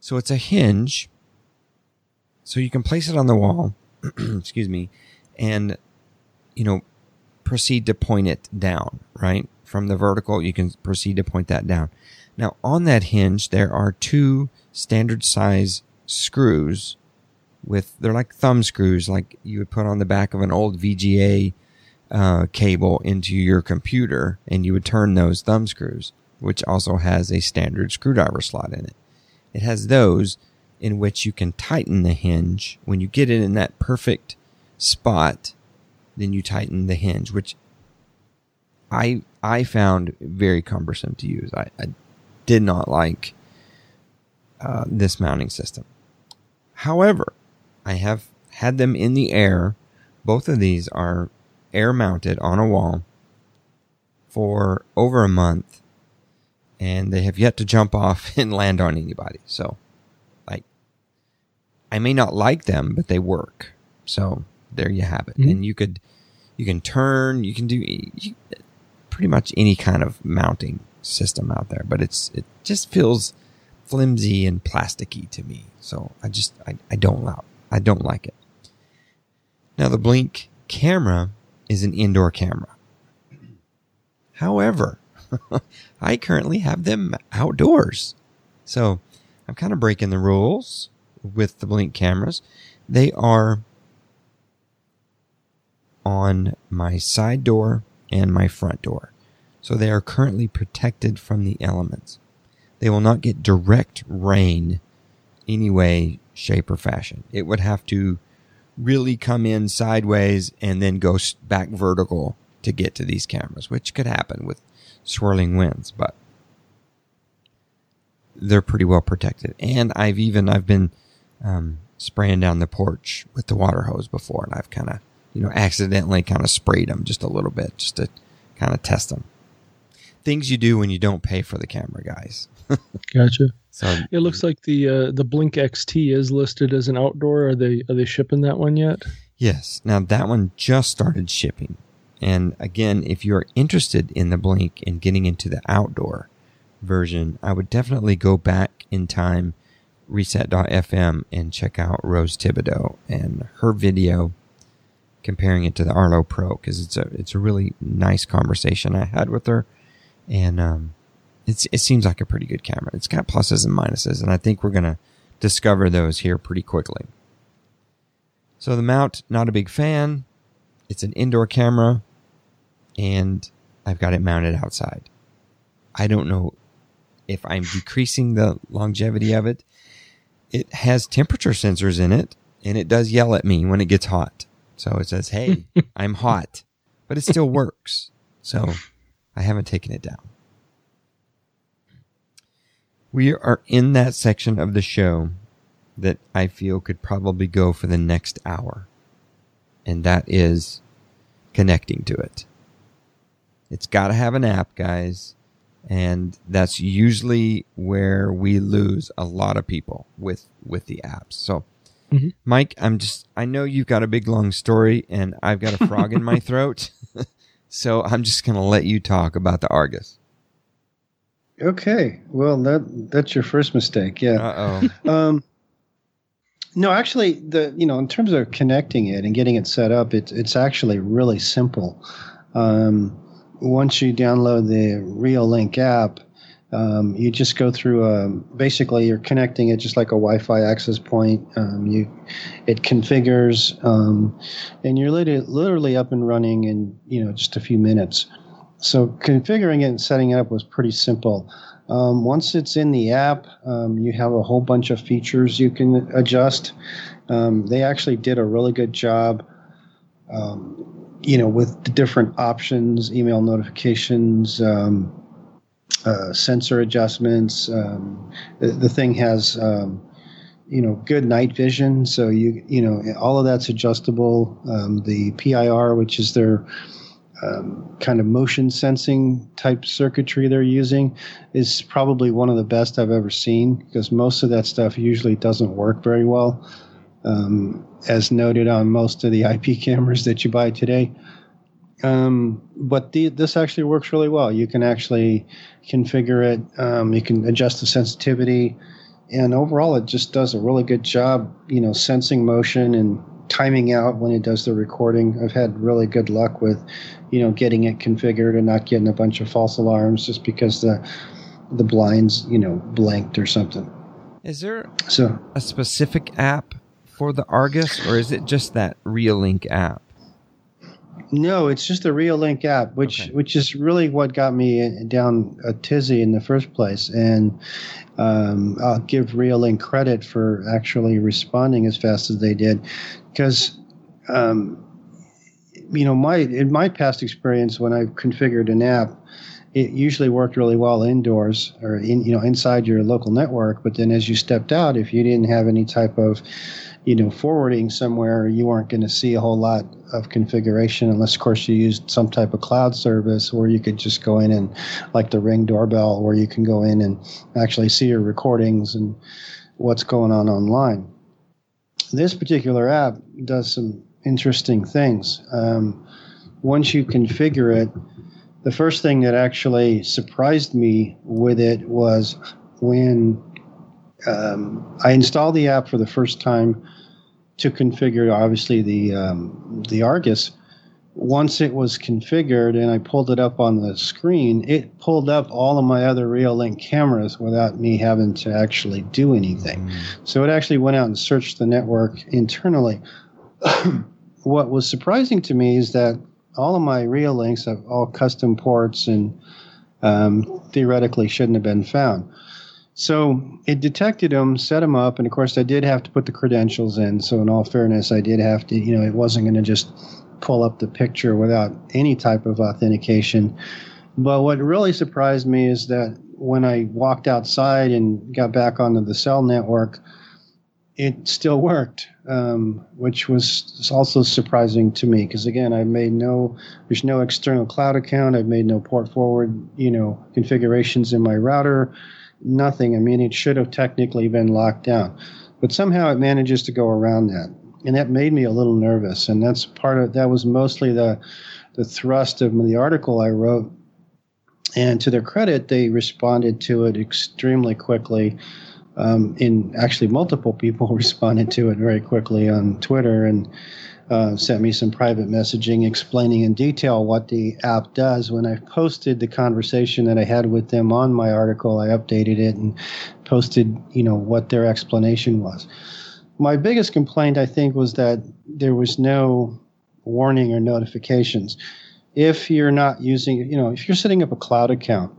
So it's a hinge. So you can place it on the wall, <clears throat> excuse me, and you know, proceed to point it down, right? From the vertical, you can proceed to point that down. Now, on that hinge, there are two standard size screws with they're like thumb screws, like you would put on the back of an old VGA uh, cable into your computer, and you would turn those thumb screws, which also has a standard screwdriver slot in it. It has those in which you can tighten the hinge when you get it in that perfect spot. Then you tighten the hinge, which I I found very cumbersome to use. I, I did not like uh, this mounting system. However, I have had them in the air. Both of these are air mounted on a wall for over a month, and they have yet to jump off <laughs> and land on anybody. So, I may not like them, but they work. So there you have it. Mhm. And you could, you can turn, you can do you, pretty much any kind of mounting system out there, but it's it just feels flimsy and plasticky to me. So I just I, I don't I don't like it. Now the Blink camera is an indoor camera. However, <laughs> I currently have them outdoors. So I'm kind of breaking the rules with the Blink cameras. They are on my side door and my front door. So they are currently protected from the elements. They will not get direct rain any way, shape, or fashion. It would have to really come in sideways and then go back vertical to get to these cameras, which could happen with swirling winds, but they're pretty well protected. And I've even I've been um, spraying down the porch with the water hose before, and I've kind of you know accidentally kind of sprayed them just a little bit just to kind of test them. Things you do when you don't pay for the camera, guys. <laughs> Gotcha. So It looks like the uh, the Blink XT is listed as an outdoor. Are they are they shipping that one yet? Yes. Now that one just started shipping. And again, if you're interested in the Blink and getting into the outdoor version, I would definitely go back in time, reset.fm, and check out Rose Thibodeau and her video comparing it to the Arlo Pro because it's a it's a really nice conversation I had with her, and um, it's it seems like a pretty good camera. It's got pluses and minuses, and I think we're gonna discover those here pretty quickly. So the mount, not a big fan. It's an indoor camera, and I've got it mounted outside. I don't know if I'm decreasing the longevity of it. It has temperature sensors in it, and it does yell at me when it gets hot. So it says, "Hey, <laughs> I'm hot," but it still works. So I haven't taken it down. We are in that section of the show that I feel could probably go for the next hour. And that is connecting to it. It's got to have an app, guys. And that's usually where we lose a lot of people with, with the apps. So, Mhm. Mike, I'm just, I know you've got a big long story and I've got a frog in my <laughs> throat. so I'm just going to let you talk about the Argus. Okay, well that that's your first mistake. Yeah. Uh oh. <laughs> Um, no, actually, the you know in terms of connecting it and getting it set up, it's it's actually really simple. Um, once you download the Reolink app, um, you just go through. Um, basically, you're connecting it just like a Wi-Fi access point. Um, you, it configures, um, and you're literally, literally up and running in you know just a few minutes. So configuring it and setting it up was pretty simple. Um, once it's in the app, um, you have a whole bunch of features you can adjust. They actually did a really good job, you know, with the different options, email notifications, um, uh, sensor adjustments. Um, the, the thing has, um, you know, good night vision, so you you know all of that's adjustable. Um, the PIR, which is their um, kind of motion sensing type circuitry they're using is probably one of the best I've ever seen because most of that stuff usually doesn't work very well, um, as noted on most of the IP <laughs> cameras that you buy today. Um, but the, this actually works really well. You can actually configure it. Um, you can adjust the sensitivity, and overall, it just does a really good job. You know, sensing motion and timing out when it does the recording. I've had really good luck with, you know, getting it configured and not getting a bunch of false alarms just because the the blinds, you know, blanked or something. Is there So a specific app for the Argus, or is it just that Reolink app? No, it's just a Reolink app, which Okay. which is really what got me down a tizzy in the first place. And um, I'll give Reolink credit for actually responding as fast as they did, because um, you know my in my past experience when I've configured an app, it usually worked really well indoors or in you know inside your local network. But then as you stepped out, if you didn't have any type of you know forwarding somewhere, you weren't going to see a whole lot of configuration unless of course you used some type of cloud service where you could just go in and like the ring doorbell where you can go in and actually see your recordings and what's going on online. This particular app does some interesting things. Um, once you configure it the first thing that actually surprised me with it was when um, I installed the app for the first time to configure, obviously the um, the Argus. Once it was configured and I pulled it up on the screen, it pulled up all of my other Real Reolink cameras without me having to actually do anything. So it actually went out and searched the network internally. <coughs> what was surprising to me is that all of my Real Reolinks have all custom ports and um, theoretically shouldn't have been found. So it detected them, set them up, and of course I did have to put the credentials in. So in all fairness, I did have to, you know, it wasn't going to just pull up the picture without any type of authentication. But what really surprised me is that when I walked outside and got back onto the cell network, it still worked, um, which was also surprising to me because again, I made no, there's no external cloud account. I've made no port forward, you know, configurations in my router, nothing. I mean, it should have technically been locked down, but somehow it manages to go around that, and that made me a little nervous. And that's part of that was mostly the, the thrust of the article I wrote. And to their credit, they responded to it extremely quickly um, in actually multiple people <laughs> responded to it very quickly on Twitter and uh, sent me some private messaging explaining in detail what the app does. When I posted the conversation that I had with them on my article, I updated it and posted, you know, what their explanation was. My biggest complaint, I think, was that there was no warning or notifications. If you're not using, you know, if you're setting up a cloud account,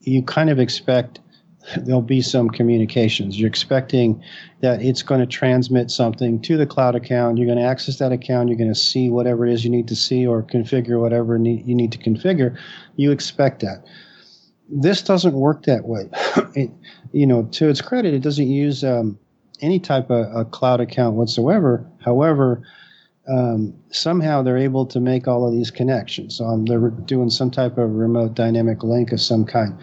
you kind of expect there'll be some communications. You're expecting that it's going to transmit something to the cloud account. You're going to access that account. You're going to see whatever it is you need to see or configure whatever you need to configure. You expect that. This doesn't work that way. <laughs> it, you know, to its credit, it doesn't use um, any type of a cloud account whatsoever. However, um, somehow they're able to make all of these connections. Um, they're doing some type of remote dynamic link of some kind.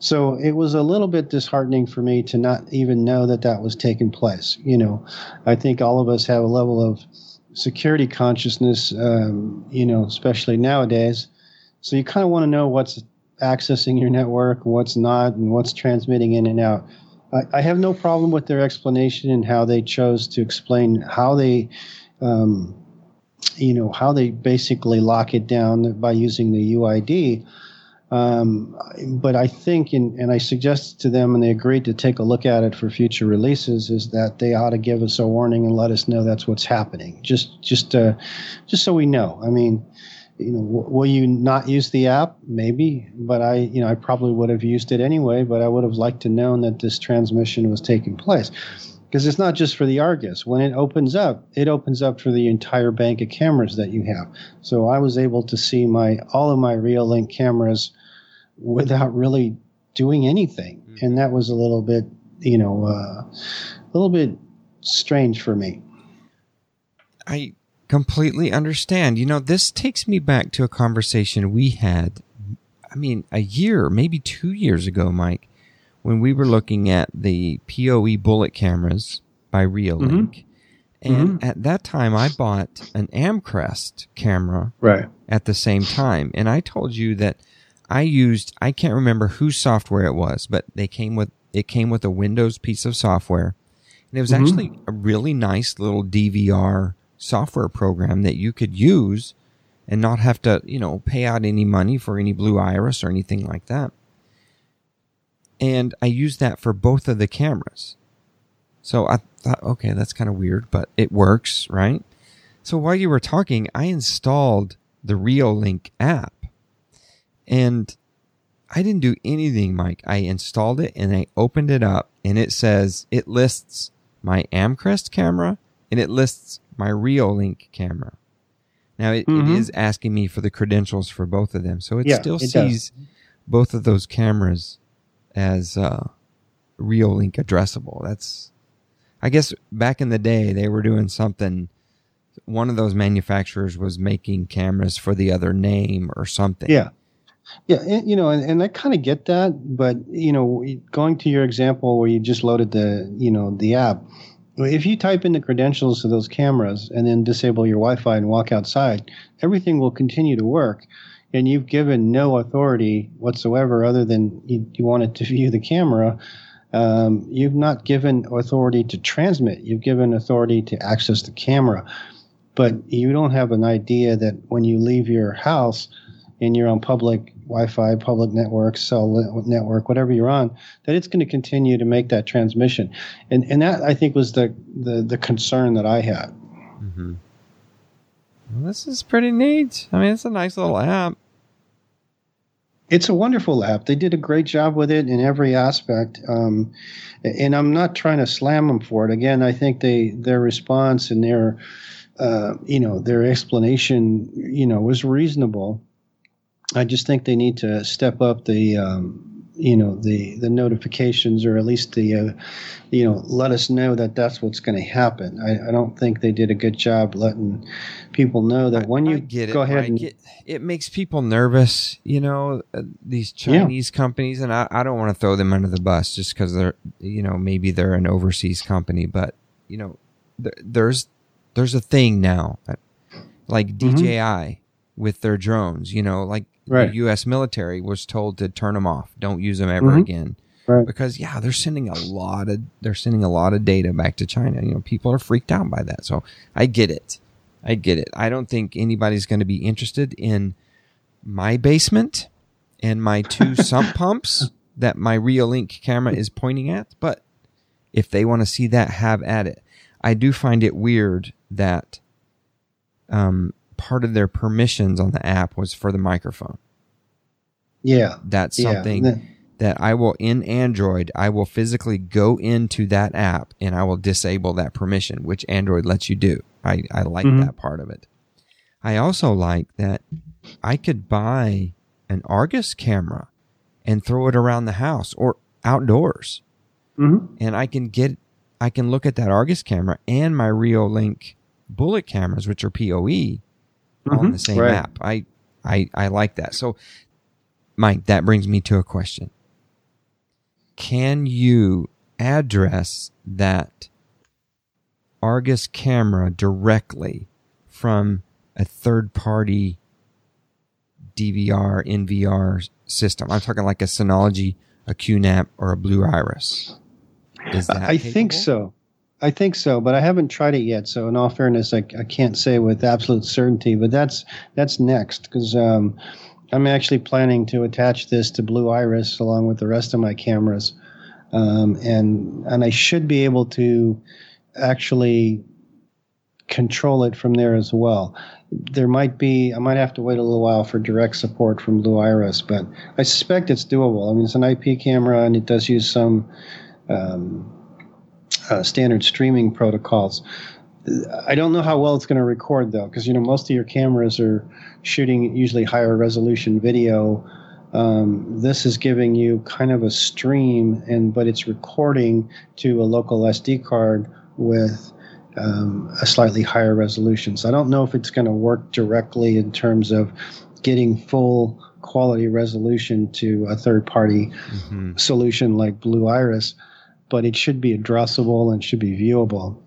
So it was a little bit disheartening for me to not even know that that was taking place. You know, I think all of us have a level of security consciousness, um, you know, especially nowadays. So you kind of want to know what's accessing your network, what's not, and what's transmitting in and out. I, I have no problem with their explanation and how they chose to explain how they, um, you know, how they basically lock it down by using the UID. Um, but I think, in, and I suggested to them, and they agreed to take a look at it for future releases, is that they ought to give us a warning and let us know that's what's happening. Just, just, uh, just so we know. I mean, you know, w- will you not use the app? Maybe, but I, you know, I probably would have used it anyway. But I would have liked to known that this transmission was taking place because it's not just for the Argus. When it opens up, it opens up for the entire bank of cameras that you have. So I was able to see my all of my Reolink cameras without really doing anything, mm-hmm. and that was a little bit, you know, uh, a little bit strange for me. I completely understand. You know, this takes me back to a conversation we had, I mean, a year, maybe two years ago, Mike, when we were looking at the PoE bullet cameras by Reolink. Mm-hmm. And mm-hmm. at that time, I bought an Amcrest camera Right. at the same time. And I told you that I used, I can't remember whose software it was, but they came with, it came with a Windows piece of software. And it was mm-hmm. actually a really nice little DVR software program that you could use and not have to, you know, pay out any money for any Blue Iris or anything like that. And I used that for both of the cameras. So I thought, okay, that's kind of weird, but it works, right? So while you were talking, I installed the Reolink app and I didn't do anything, Mike. I installed it and I opened it up and it says it lists my Amcrest camera and it lists my Reolink camera. Now it, Mhm. it is asking me for the credentials for both of them, so it Yeah, still it does. sees both of those cameras as uh, Reolink addressable. That's, I guess, back in the day they were doing something. One of those manufacturers was making cameras for the other name or something. Yeah. Yeah, and, you know, and, and I kind of get that, but you know, going to your example where you just loaded the, you know, the app, if you type in the credentials of those cameras and then disable your Wi-Fi and walk outside, everything will continue to work, and you've given no authority whatsoever other than you, you wanted to view the camera. Um, you've not given authority to transmit. You've given authority to access the camera, but you don't have an idea that when you leave your house and you're on public Wi-Fi, public network, cell network, whatever you're on, that it's going to continue to make that transmission, and and that I think was the the, the concern that I had. hmm Well, this is pretty neat. I mean, it's a nice little app. It's a wonderful app. They did a great job with it in every aspect, um, and I'm not trying to slam them for it. Again, I think they their response and their uh, you know their explanation you know was reasonable. I just think they need to step up the um, you know the the notifications or at least the uh, you know let us know that that's what's going to happen. I, I don't think they did a good job letting people know that when I you get it, go ahead Mike. and it, it makes people nervous, you know, uh, these Yeah. Chinese companies, and I, I don't want to throw them under the bus just because they're, you know, maybe they're an overseas company, but you know, th- there's there's a thing now, uh, like. DJI with their drones, you know, like Right. the U.S. military was told to turn them off, don't use them ever Mhm. again. Right. Because yeah, they're sending a lot of they're sending a lot of data back to China. You know, people are freaked out by that. So I get it. I get it. I don't think anybody's going to be interested in my basement and my two <laughs> sump pumps that my Reolink camera is pointing at. But if they want to see that, have at it. I do find it weird that um, part of their permissions on the app was for the microphone. yeah That's yeah something the- that I will in Android, I will physically go into that app and I will disable that permission, which Android lets you do. I, I like Mhm. that part of it. I also like that I could buy an Argus camera and throw it around the house or outdoors. Mhm. And I can get, I can look at that Argus camera and my Reolink bullet cameras, which are PoE on Mhm. the same Right. app. I, I, I like that. So, Mike, that brings me to a question. Can you address that Argus camera directly from a third party DVR, NVR system? I'm talking like a Synology, a QNAP, or a Blue Iris. Is that I think so. I think so, but I haven't tried it yet. So, in all fairness, I, I can't say with absolute certainty. But that's that's next because um, I'm actually planning to attach this to Blue Iris along with the rest of my cameras, um, and and I should be able to actually control it from there as well. There might be I might have to wait a little while for direct support from Blue Iris, but I suspect it's doable. I mean, it's an IP camera and it does use some. Um, uh, standard streaming protocols. I don't know how well it's going to record though, because you know most of your cameras are shooting usually higher resolution video. Um, this is giving you kind of a stream, and but it's recording to a local SD card with um, a slightly higher resolution. So I don't know if it's going to work directly in terms of getting full quality resolution to a third party Mhm. solution like Blue Iris, but it should be addressable and should be viewable.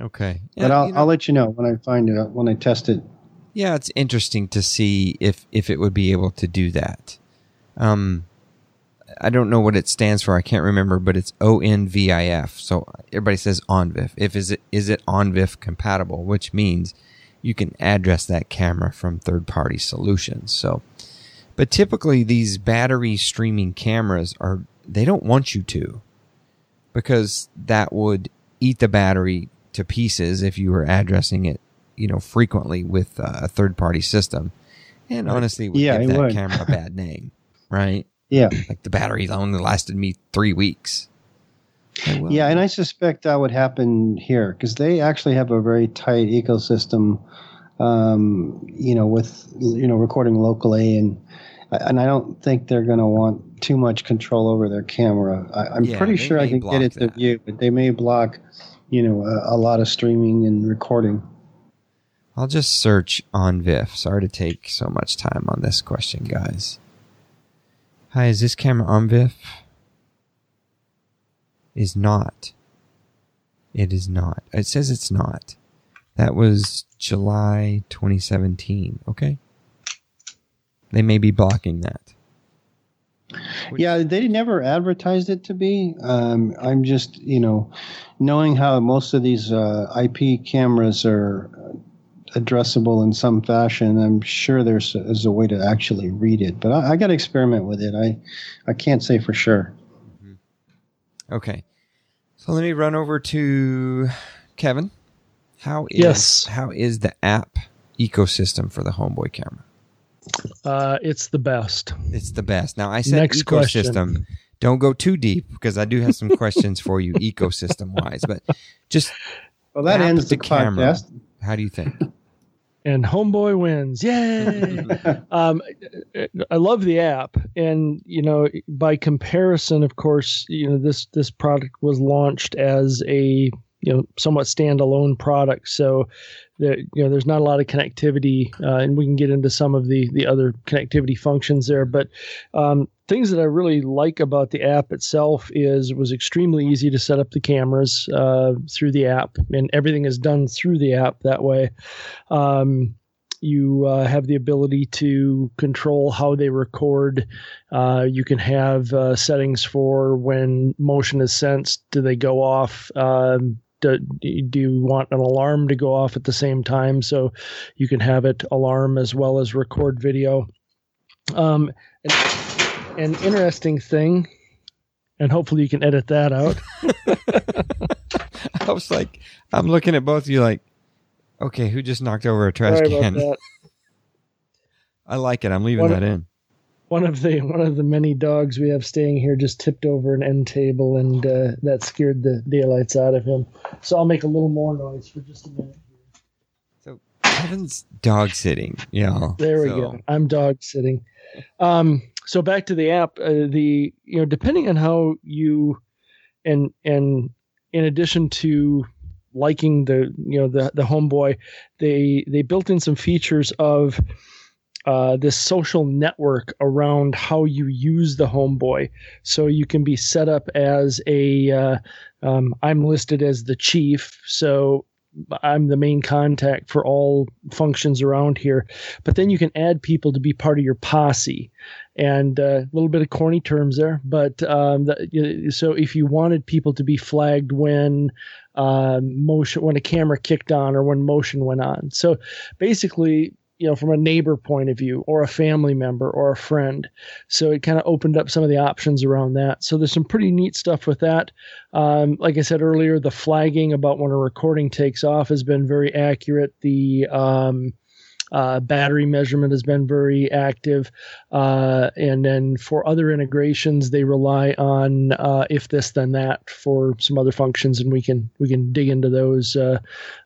Okay. But I'll, you know- I'll let you know when I find it when I test it. Yeah, it's interesting to see if if it would be able to do that. Um, I don't know what it stands for. I can't remember, but it's ONVIF. So everybody says ONVIF. If is it is it ONVIF compatible, which means you can address that camera from third party solutions. So, but typically these battery streaming cameras are they don't want you to. because that would eat the battery to pieces if you were addressing it, you know, frequently with uh, a third party system. And honestly, would Yeah, give that would. camera a bad <laughs> name, right? Yeah. Like the battery only lasted me three weeks. Well, Yeah, and I suspect that would happen here because they actually have a very tight ecosystem, um, you know, with you know recording locally, and and I don't think they're going to want too much control over their camera. I, I'm Yeah, pretty sure I can get it to that. view, but they may block, you know, a, a lot of streaming and recording. I'll just search ONVIF. Sorry to take so much time on this question, guys. Hi, is this camera ONVIF? Is not. It is not. It says it's not. That was July 2017. Okay. They may be blocking that. Yeah, they never advertised it to be. Um, I'm just, you know, knowing how most of these uh, IP cameras are addressable in some fashion. I'm sure there's, there's a way to actually read it, but I, I got to experiment with it. I, I can't say for sure. Okay. So let me run over to Kevin. How is Yes. how is the app ecosystem for the Homeboy camera? Uh, it's the best. It's the best. Now I said Next ecosystem. question. Don't go too deep because I do have some questions for you <laughs> ecosystem wise. But just Well, that ends to the camera. podcast. How do you think? and homeboy wins yay <laughs> um, i love the app and you know by comparison of course you know this this product was launched as a you know somewhat standalone product so that you know there's not a lot of connectivity uh, and we can get into some of the the other connectivity functions there but um, things that i really like about the app itself is it was extremely easy to set up the cameras uh, through the app and everything is done through the app that way um, you uh, have the ability to control how they record. Uh, you can have uh, settings for when motion is sensed. Do they go off? Um, do, do you want an alarm to go off at the same time? So you can have it alarm as well as record video. Um, an, an interesting thing, and hopefully you can edit that out. <laughs> I was like, I'm looking at both of you like, okay, who just knocked over a trash Sorry can? <laughs> I like it. I'm leaving What- that in. One of the one of the many dogs we have staying here just tipped over an end table and uh, that scared the daylights out of him. So I'll make a little more noise for just a minute. Here. So Kevin's dog sitting. Yeah. There we So, go. I'm dog sitting. Um, so back to the app. Uh, the you know depending on how you and and in addition to liking the you know the the homeboy, they they built in some features of uh, this social network around how you use the homeboy. So you can be set up as a uh, um, I'm listed as the chief, so I'm the main contact for all functions around here. But then you can add people to be part of your posse, and uh, a little bit of corny terms there. But um, the, so if you wanted people to be flagged when um, motion, when a camera kicked on, or when motion went on, so basically. You know, from a neighbor point of view, or a family member, or a friend. So it kind of opened up some of the options around that. So there's some pretty neat stuff with that. Um, like I said earlier, the flagging about when a recording takes off has been very accurate. The um, uh, battery measurement has been very active. Uh, and then for other integrations, they rely on uh, if this then that for some other functions, and we can we can dig into those uh,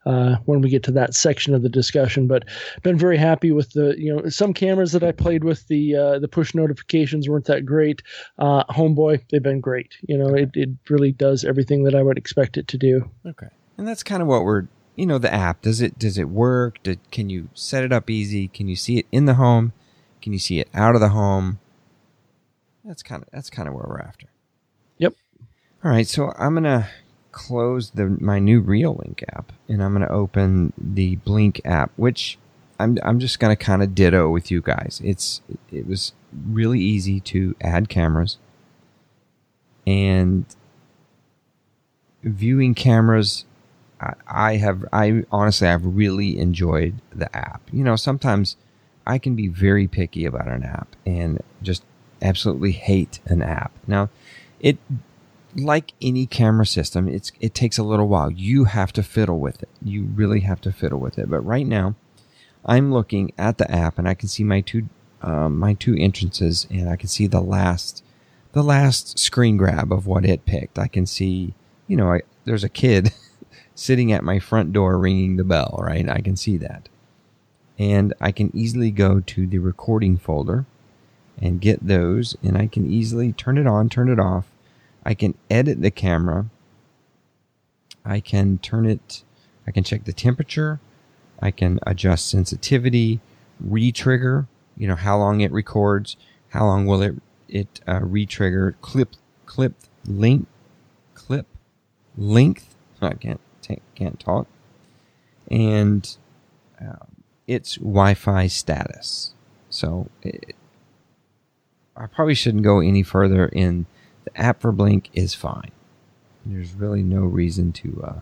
uh, when we get to that section of the discussion. But been very happy with the you know some cameras that I played with the uh, the push notifications weren't that great. Homeboy they've been great. You know it it really does everything that I would expect it to do. Okay. And that's kind of what we're, you know, the app. Does it does it work? Did, can you set it up easy? Can you see it in the home? Can you see it out of the home? That's kind of that's kind of where we're after. Yep. All right, so I'm gonna close the my new Reolink app, and I'm gonna open the Blink app, which I'm I'm just gonna kind of ditto with you guys. It's it was really easy to add cameras, and viewing cameras. I, have I honestly I've really enjoyed the app. You know, sometimes I can be very picky about an app and just absolutely hate an app. Now, it like any camera system, it's it takes a little while. You have to fiddle with it. You really have to fiddle with it. But right now, I'm looking at the app and I can see my two um, my two entrances and I can see the last the last screen grab of what it picked. I can see, you know, I, there's a kid <laughs> sitting at my front door ringing the bell, right? I can see that. And I can easily go to the recording folder and get those and I can easily turn it on, turn it off. I can edit the camera. I can turn it, I can check the temperature. I can adjust sensitivity, retrigger, you know, how long it records, how long will it, it uh, retrigger, clip, clip length, clip length. I can't, can't talk. And uh, its Wi-Fi status. So it, I probably shouldn't go any further in the app for Blink is fine. There's really no reason to, uh,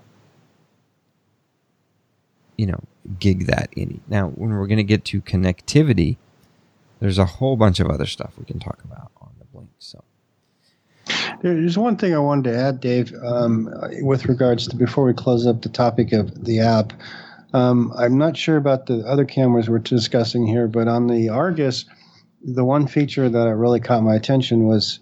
you know, gig that any. Now, when we're going to get to connectivity, there's a whole bunch of other stuff we can talk about on the Blink. So. There's one thing I wanted to add, Dave, um, with regards to before we close up the topic of the app. Um, I'm not sure about the other cameras we're discussing here, but on the Argus, the one feature that really caught my attention was,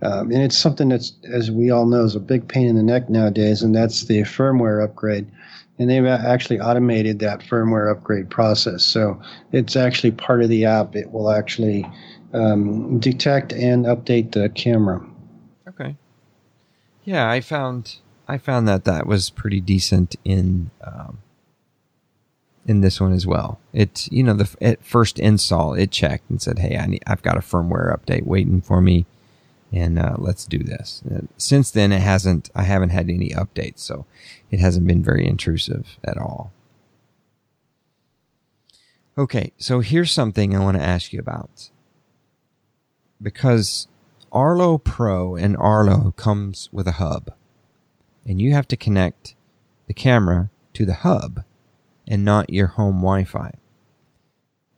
um, and it's something that's, as we all know, is a big pain in the neck nowadays, and that's the firmware upgrade. And they've actually automated that firmware upgrade process. So it's actually part of the app. It will actually um, detect and update the camera. Yeah, I found I found that that was pretty decent in um, in this one as well. It you know the at first install it checked and said, "Hey, I need, I've got a firmware update waiting for me, and uh, let's do this." And since then, it hasn't. I haven't had any updates, so it hasn't been very intrusive at all. Okay, so here's something I want to ask you about because Arlo Pro and Arlo comes with a hub, and you have to connect the camera to the hub and not your home Wi-Fi.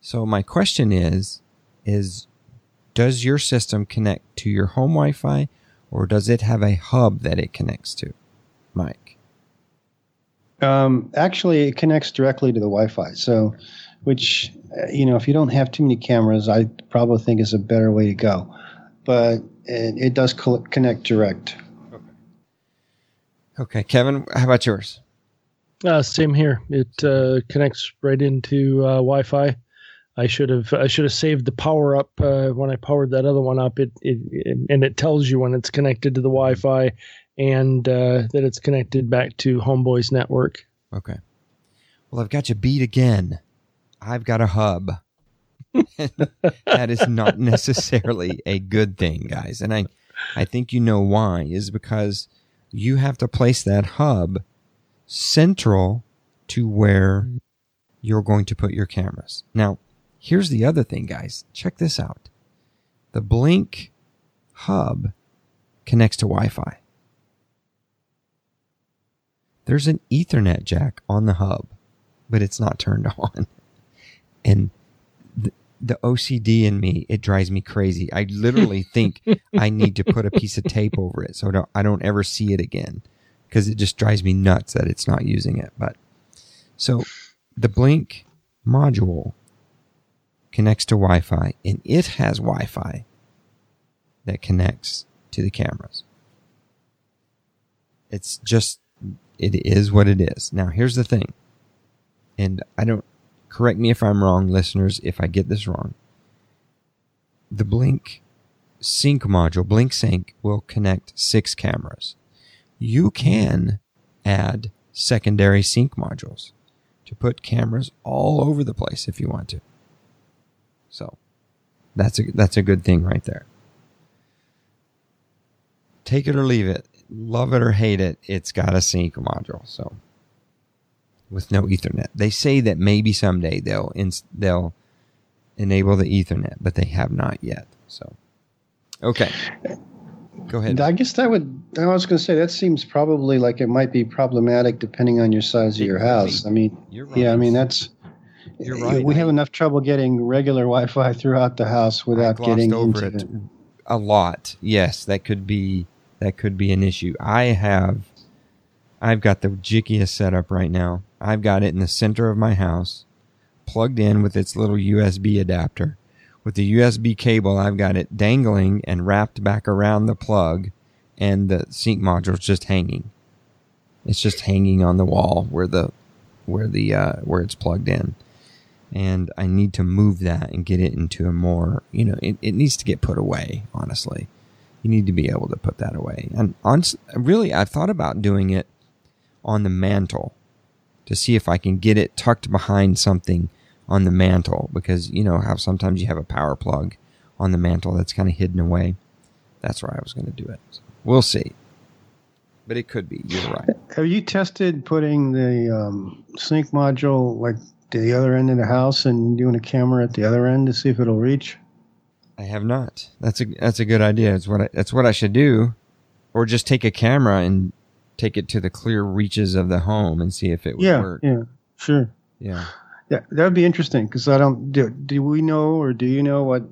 So my question is, is does your system connect to your home Wi-Fi or does it have a hub that it connects to? Mike. Um, actually, it connects directly to the Wi-Fi. So, which uh, you know, if you don't have too many cameras, I probably think is a better way to go. But it, it does connect direct. Okay. Okay, Kevin, how about yours? Uh, same here. It uh, connects right into uh, Wi-Fi. I should have I should have saved the power up uh, when I powered that other one up. It, it, it, and it tells you when it's connected to the Wi-Fi and uh, that it's connected back to Homeboy's network. Okay. Well, I've got you beat again. I've got a hub. <laughs> that is not necessarily a good thing, guys. And I I think you know why is because you have to place that hub central to where you're going to put your cameras. Now, here's the other thing, guys. Check this out. The Blink hub connects to Wi-Fi. There's an Ethernet jack on the hub, but it's not turned <laughs> on. And the, the OCD in me, it drives me crazy. I literally <laughs> think I need to put a piece of tape over it so I don't ever see it again because it just drives me nuts that it's not using it. But so the Blink module connects to Wi-Fi and it has Wi-Fi that connects to the cameras. It's just, it is what it is. Now here's the thing. And I don't, correct me if I'm wrong, listeners, if I get this wrong. The Blink sync module, Blink Sync, will connect six cameras you can add secondary sync modules to put cameras all over the place if you want to. So that's a, that's a good thing right there. Take it or leave it. Love it or hate it. It's got a sync module. So with no ethernet, they say that maybe someday they'll, ins- they'll enable the ethernet, but they have not yet. So, okay. Go ahead. I guess that would. I was going to say that seems probably like it might be problematic depending on your size of your house. I mean, right. yeah, I mean that's. You're right. We have enough trouble getting regular Wi-Fi throughout the house without getting over into it. A lot. Yes, that could be that could be an issue. I have, I've got the jickiest setup right now. I've got it in the center of my house, plugged in with its little USB adapter. With the USB cable, I've got it dangling and wrapped back around the plug, and the sync module's just hanging. It's just hanging on the wall where the where the uh, where it's plugged in and I need to move that and get it into a more, you know, it, it needs to get put away, honestly. You need to be able to put that away. And on, really, I've thought about doing it on the mantle to see if I can get it tucked behind something on the mantle because, you know, how sometimes you have a power plug on the mantle that's kind of hidden away. That's where I was going to do it. So we'll see. But it could be. You're right. Have you tested putting the um, sync module like to the other end of the house and doing a camera at the other end to see if it'll reach? I have not. That's a that's a good idea. It's what I, that's what I should do, or just take a camera and take it to the clear reaches of the home and see if it would yeah, work. Yeah, sure. Yeah, yeah, that would be interesting because I don't do. Do we know or do you know what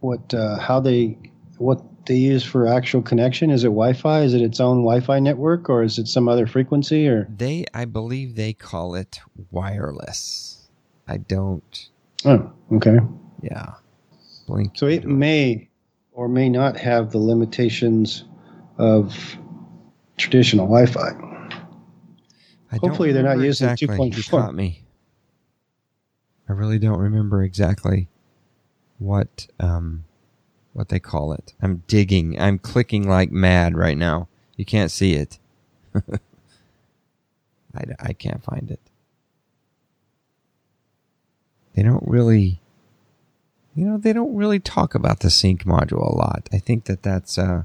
what uh, how they what they use for actual connection? Is it Wi-Fi? Is it its own Wi-Fi network, or is it some other frequency? Or they, I believe, they call it wireless. I don't. Oh, okay. Yeah. Blink. So it may or may not have the limitations of traditional Wi-Fi. I Hopefully, they're not using exactly. 2.4. caught me. I really don't remember exactly what um what they call it. I'm digging. I'm clicking like mad right now. You can't see it. <laughs> I, I can't find it they don't really, you know, they don't really talk about the sync module a lot. I think that that's, uh,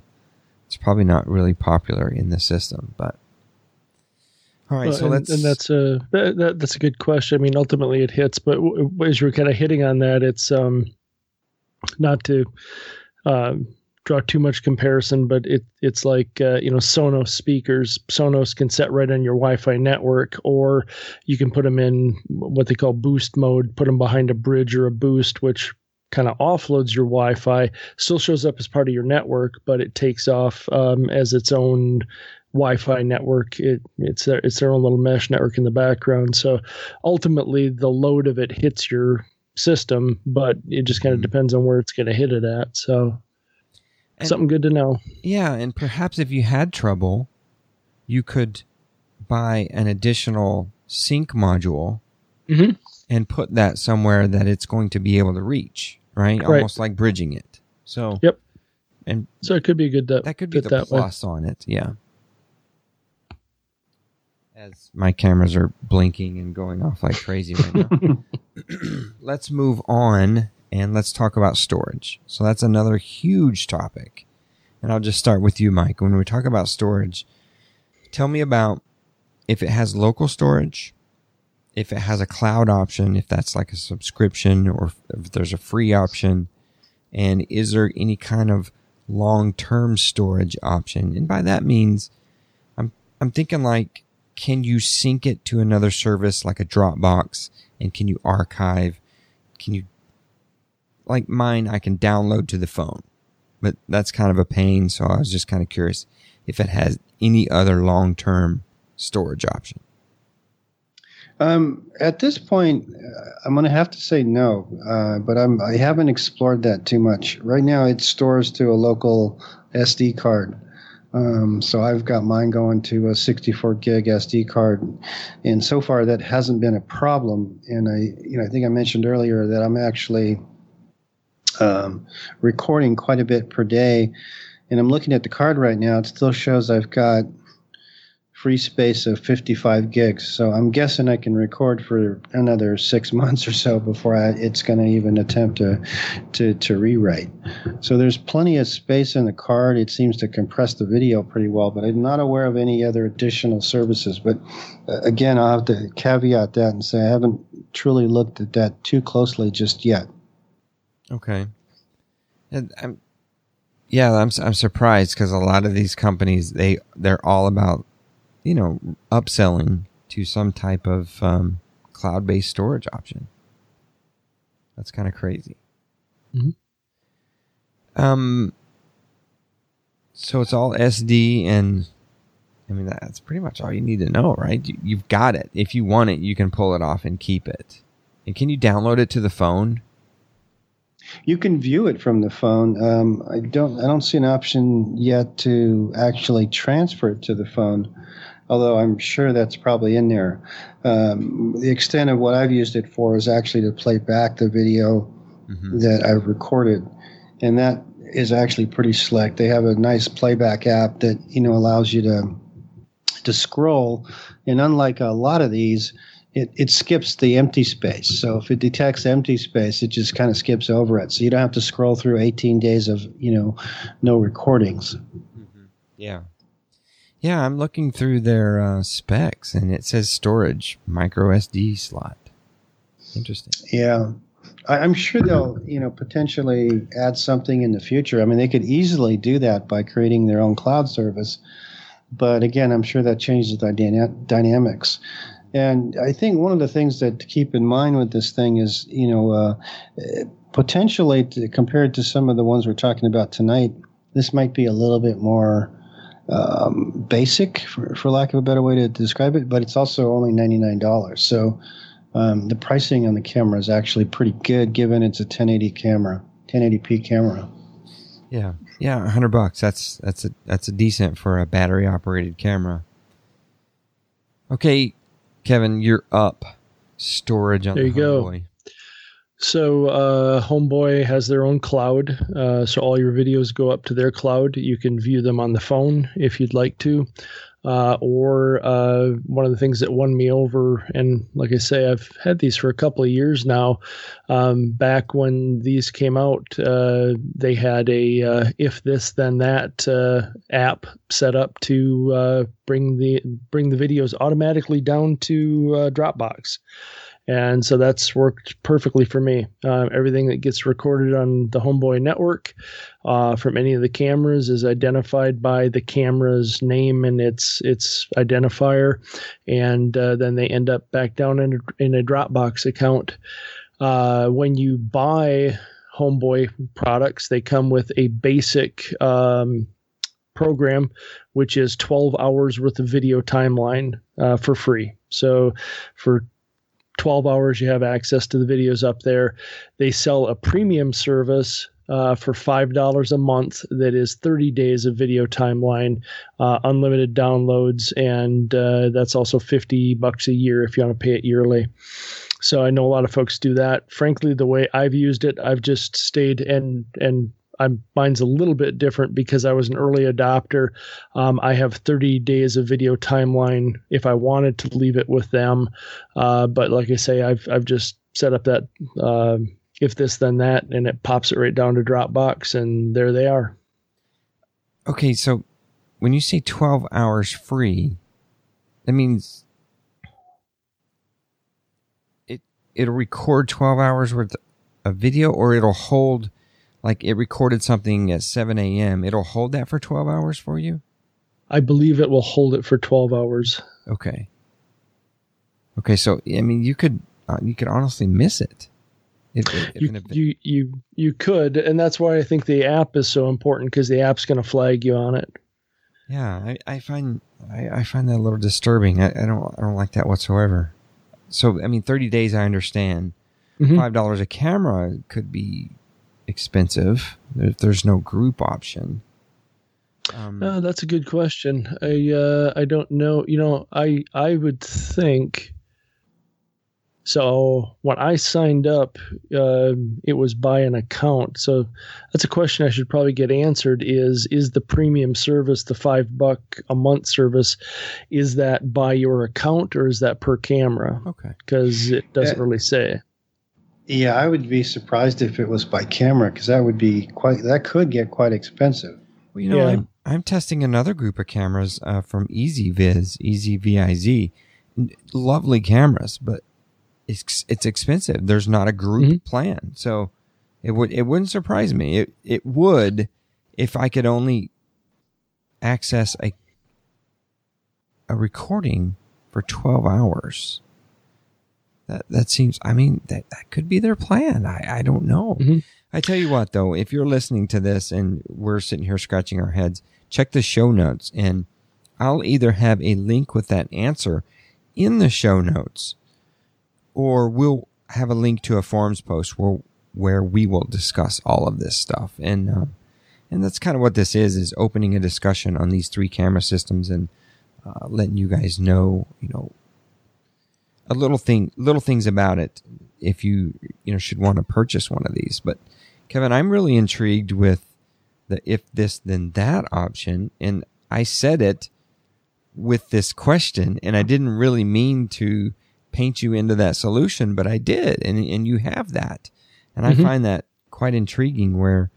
it's probably not really popular in the system, but. All right, well, so and, let's. And that's a that, that, that's a good question. I mean, ultimately it hits, but w- as you're kind of hitting on that, it's um, not to um, draw too much comparison, but it it's like uh, you know Sonos speakers. Sonos can set right on your Wi-Fi network, or you can put them in what they call boost mode. Put them behind a bridge or a boost, which kind of offloads your Wi-Fi. Still shows up as part of your network, but it takes off um, as its own Wi-Fi network. It, it's their, it's their own little mesh network in the background. So ultimately, the load of it hits your system, but it just kind of mm-hmm. depends on where it's going to hit it at. So and, Something good to know. Yeah, and perhaps if you had trouble, you could buy an additional sync module mm-hmm. and put that somewhere that it's going to be able to reach, right? right. Almost like bridging it. So Yep. And so it could be a good that, that could be the plus way. on it, yeah. As my cameras are blinking and going off like crazy right now. <laughs> <clears throat> Let's move on and let's talk about storage. So that's another huge topic. And I'll just start with you, Mike. When we talk about storage, tell me about if it has local storage, if it has a cloud option, if that's like a subscription or if there's a free option, and is there any kind of long-term storage option? And by that means, I'm, I'm thinking like, can you sync it to another service like a Dropbox and can you archive? Can you like mine, I can download to the phone, but that's kind of a pain. So I was just kind of curious if it has any other long term storage option. Um, at this point, uh, I'm going to have to say no, uh, but I'm, I haven't explored that too much. Right now, it stores to a local SD card. Um, so I've got mine going to a 64 gig SD card, and so far that hasn't been a problem. And I, you know, I think I mentioned earlier that I'm actually um, recording quite a bit per day. And I'm looking at the card right now. It still shows I've got free space of 55 gigs. So I'm guessing I can record for another six <laughs> months or so before I, it's going to even attempt to, to, to rewrite. So there's plenty of space in the card. It seems to compress the video pretty well, but I'm not aware of any other additional services. But uh, again, I'll have to caveat that and say I haven't truly looked at that too closely just yet. Okay. And I'm, yeah, I'm I'm surprised because a lot of these companies they they're all about, you know, upselling to some type of um, cloud based storage option. That's kind of crazy. Mm-hmm. Um. So it's all SD, and I mean that's pretty much all you need to know, right? You, you've got it. If you want it, you can pull it off and keep it. And can you download it to the phone? You can view it from the phone. Um, I don't. I don't see an option yet to actually transfer it to the phone, although I'm sure that's probably in there. Um, the extent of what I've used it for is actually to play back the video Mm-hmm. that I've recorded, and that is actually pretty slick. They have a nice playback app that you know allows you to to scroll, and unlike a lot of these, it, it skips the empty space. So if it detects empty space, it just kind of skips over it. So you don't have to scroll through 18 days of you know no recordings. Yeah. Yeah, I'm looking through their uh, specs, and it says storage micro SD slot. Interesting. Yeah. I- I'm sure they'll, you know, potentially add something in the future. I mean, they could easily do that by creating their own cloud service. But again, I'm sure that changes the dyna- dynamics. And I think one of the things that to keep in mind with this thing is, you know, uh, potentially to, compared to some of the ones we're talking about tonight, this might be a little bit more um, basic, for, for lack of a better way to describe it. But it's also only ninety nine dollars. So um, the pricing on the camera is actually pretty good, given it's a 1080 camera, 1080p camera. Yeah, yeah, hundred bucks. That's that's a that's a decent for a battery operated camera. Okay, Kevin, you're up. Storage on There the you go. Homeboy. So uh, Homeboy has their own cloud, uh, so all your videos go up to their cloud. You can view them on the phone if you'd like to, uh, or uh, one of the things that won me over, and like I say, I've had these for a couple of years now. Um, back when these came out, uh, they had a uh, if this then that app set up to bring the bring the videos automatically down to Dropbox and so that's worked perfectly for me. Uh, everything that gets recorded on the Homeboy network uh, from any of the cameras is identified by the camera's name and its its identifier, and uh, then they end up back down in a, in a Dropbox account. Uh, when you buy Homeboy products, they come with a basic. Um, program which is 12 hours worth of video timeline uh, for free so for 12 hours you have access to the videos up there. They sell a premium service uh, for $5 a month that is 30 days of video timeline uh, unlimited downloads and uh, that's also 50 bucks a year if you want to pay it yearly. So i know a lot of folks do that. Frankly the way i've used it i've just stayed and and I'm, mine's a little bit different because I was an early adopter. Um, I have 30 days of video timeline if I wanted to leave it with them, uh, but like I say, I've I've just set up that uh, if this then that, and it pops it right down to Dropbox, and there they are. Okay, so when you say 12 hours free, that means it it'll record 12 hours worth of video or it'll hold like it recorded something at 7 a.m. It'll hold that for 12 hours for you? I believe it will hold it for 12 hours. Okay. Okay, so I mean you could uh, you could honestly miss it. If, if You, you you you could, and that's why I think the app is so important because the app's going to flag you on it. Yeah, I, I find I, I find that a little disturbing. I, I don't I don't like that whatsoever. So I mean, thirty days I understand. Mhm. Five dollars a camera could be expensive if there's no group option. Um, Uh, that's a good question. I uh, I don't know. You know, I I would think. So when I signed up, uh, it was by an account. So that's a question I should probably get answered. Is is the premium service the five buck a month service? Is that by your account or is that per camera? okay. Because it doesn't Uh, really say. Yeah, I would be surprised if it was by camera because that would be quite. That could get quite expensive. Well, you know, Yeah. I'm I'm testing another group of cameras uh, from EZVIZ, EZVIZ. Lovely cameras, but it's it's expensive. There's not a group Mhm. plan, so it would it wouldn't surprise me. It it would if I could only access a a recording for 12 hours. That that seems. I mean, that that could be their plan. I I don't know. Mhm. I tell you what, though, if you're listening to this and we're sitting here scratching our heads, check the show notes, and I'll either have a link with that answer in the show notes, or we'll have a link to a forums post where where we will discuss all of this stuff. And um, and that's kind of what this is: is opening a discussion on these three camera systems and uh, letting you guys know, you know, a little thing, little things about it. If you you know should want to purchase one of these, but Kevin, I'm really intrigued with the if this then that option, and I said it with this question, and I didn't really mean to paint you into that solution, but I did, and and you have that, and I Mhm. find that quite intriguing. Where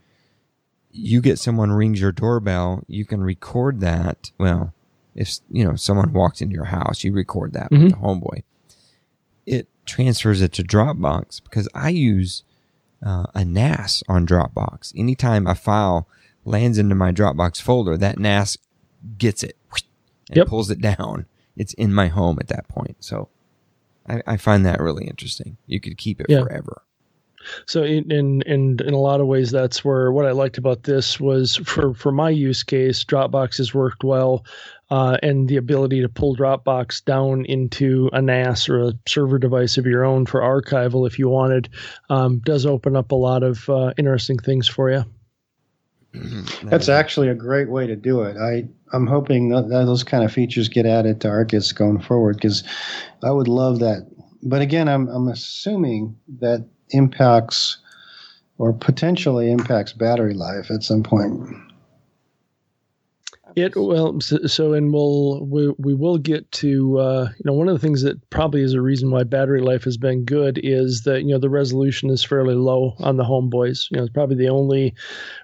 you get someone rings your doorbell, you can record that. Well, if you know someone walks into your house, you record that with Mhm. the homeboy. Transfers it to Dropbox because I use uh, a NAS on Dropbox. Anytime a file lands into my Dropbox folder, that NAS gets it and Yep. pulls it down. It's in my home at that point. So I, I find that really interesting. You could keep it Yeah. forever. So in, in in in a lot of ways, that's where what I liked about this was for for my use case, Dropbox has worked well, uh, and the ability to pull Dropbox down into a NAS or a server device of your own for archival, if you wanted, um, does open up a lot of uh, interesting things for you. That's actually a great way to do it. I I'm hoping that, those kind of features get added to Argus going forward because I would love that. But again, I'm I'm assuming that impacts or potentially impacts battery life at some point. It well, so, so and we'll we we will get to uh, you know one of the things that probably is a reason why battery life has been good is that you know the resolution is fairly low on the homeboys. You know, it's probably the only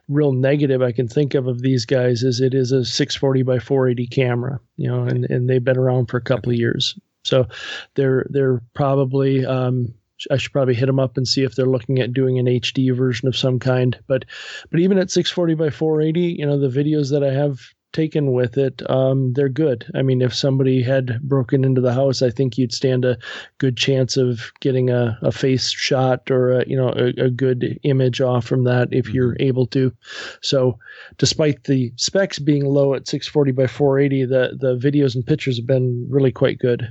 real negative I can think of of these guys is it is a 640 by 480 camera. You know, and and they've been around for a couple of years, so they're they're probably. Um, I should probably hit them up and see if they're looking at doing an HD version of some kind. But but even at 640 by 480, you know the videos that I have taken with it, um, they're good. I mean, if somebody had broken into the house, I think you'd stand a good chance of getting a, a face shot or a, you know a, a good image off from that if you're able to. So, despite the specs being low at 640 by 480, the the videos and pictures have been really quite good.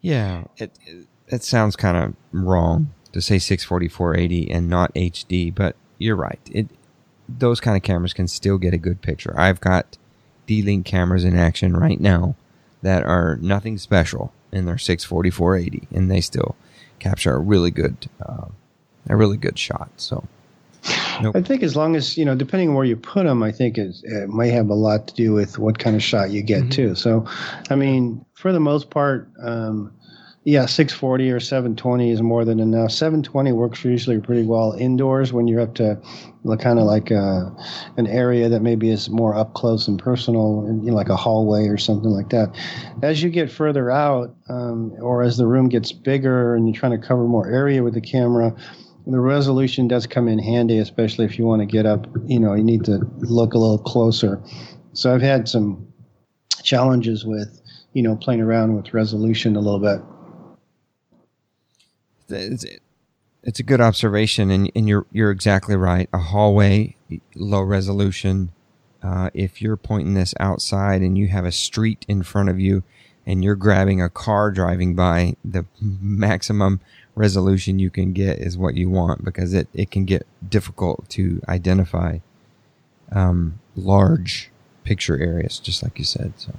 Yeah, it it, it sounds kind of wrong to say 640 480 and not HD, but you're right. It those kind of cameras can still get a good picture. I've got D-Link cameras in action right now that are nothing special and they're 640 480 and they still capture a really good uh, a really good shot. So nope. I think as long as you know, depending on where you put them, I think it, it might have a lot to do with what kind of shot you get Mhm. too. So, I mean, for the most part, um, yeah, 640 or 720 is more than enough. 720 works usually pretty well indoors when you're up to kind of like uh an area that maybe is more up close and personal, you know, like a hallway or something like that. As you get further out, um, or as the room gets bigger and you're trying to cover more area with the camera, the resolution does come in handy, especially if you want to get up. You know, you need to look a little closer. So I've had some challenges with, you know, playing around with resolution a little bit. It's, it's a good observation, and, and you're you're exactly right. A hallway, low resolution. Uh, if you're pointing this outside and you have a street in front of you, and you're grabbing a car driving by, the <laughs> maximum resolution you can get is what you want because it, it can get difficult to identify um, large picture areas, just like you said. So,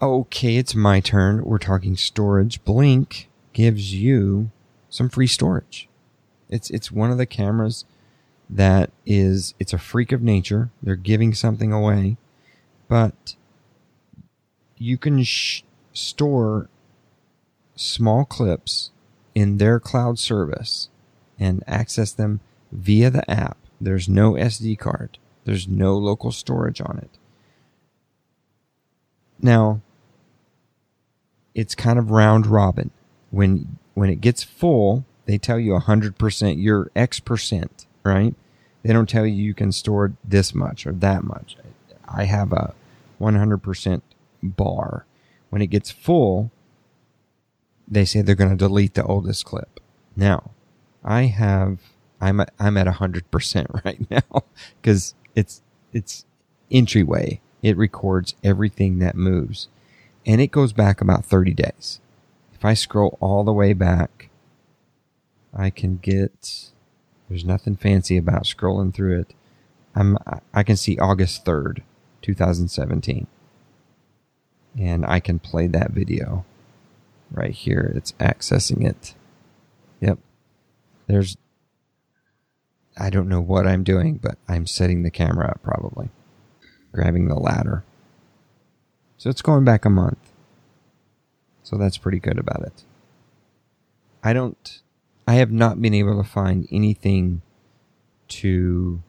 okay, it's my turn. We're talking storage. Blink gives you some free storage. It's it's one of the cameras that is it's a freak of nature. They're giving something away, but you can sh- store small clips in their cloud service and access them via the app. There's no SD card. There's no local storage on it. Now, it's kind of round robin. When when it gets full, they tell you 100% you're X percent, right? They don't tell you you can store this much or that much. I have a 100% bar. When it gets full, they say they're going to delete the oldest clip. Now, I have I'm at, I'm at 100% <laughs> right now cuz it's it's entryway. It records everything that moves and it goes back about 30 days. If I scroll all the way back, I can get there's nothing fancy about scrolling through it. I'm I can see August 3rd, 2017. And I can play that video right here. It's accessing it. Yep. There's, I don't know what I'm doing, but I'm setting the camera up probably. Grabbing the ladder. So it's going back a month. So that's pretty good about it. I don't, I have not been able to find anything to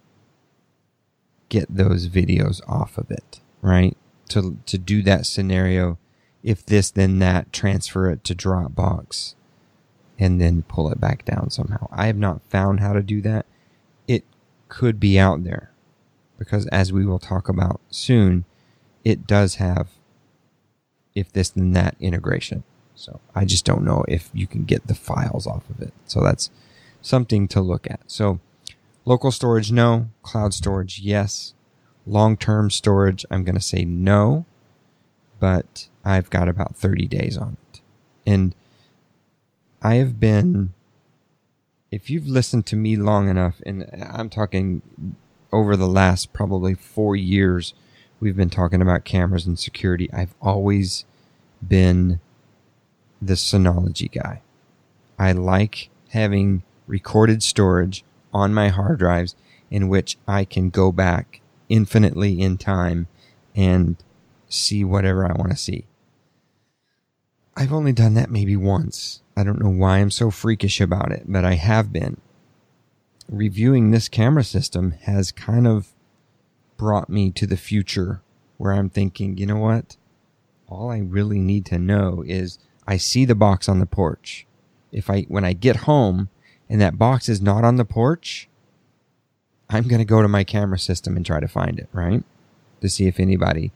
get those videos off of it, right? To, to do that scenario if this then that transfer it to Dropbox and then pull it back down somehow. I have not found how to do that. It could be out there because as we will talk about soon, it does have if this then that integration. So I just don't know if you can get the files off of it. So that's something to look at. So local storage, no. Cloud storage, yes. Long term storage, I'm going to say no but I've got about 30 days on it. And I have been, if you've listened to me long enough, and I'm talking over the last probably four years, we've been talking about cameras and security. I've always been the Synology guy. I like having recorded storage on my hard drives in which I can go back infinitely in time and see whatever I want to see. I've only done that maybe once. I don't know why I'm so freakish about it, but I have been. Reviewing this camera system has kind of brought me to the future where I'm thinking, you know what? All I really need to know is I see the box on the porch. If I, when I get home and that box is not on the porch, I'm going to go to my camera system and try to find it, right? To see if anybody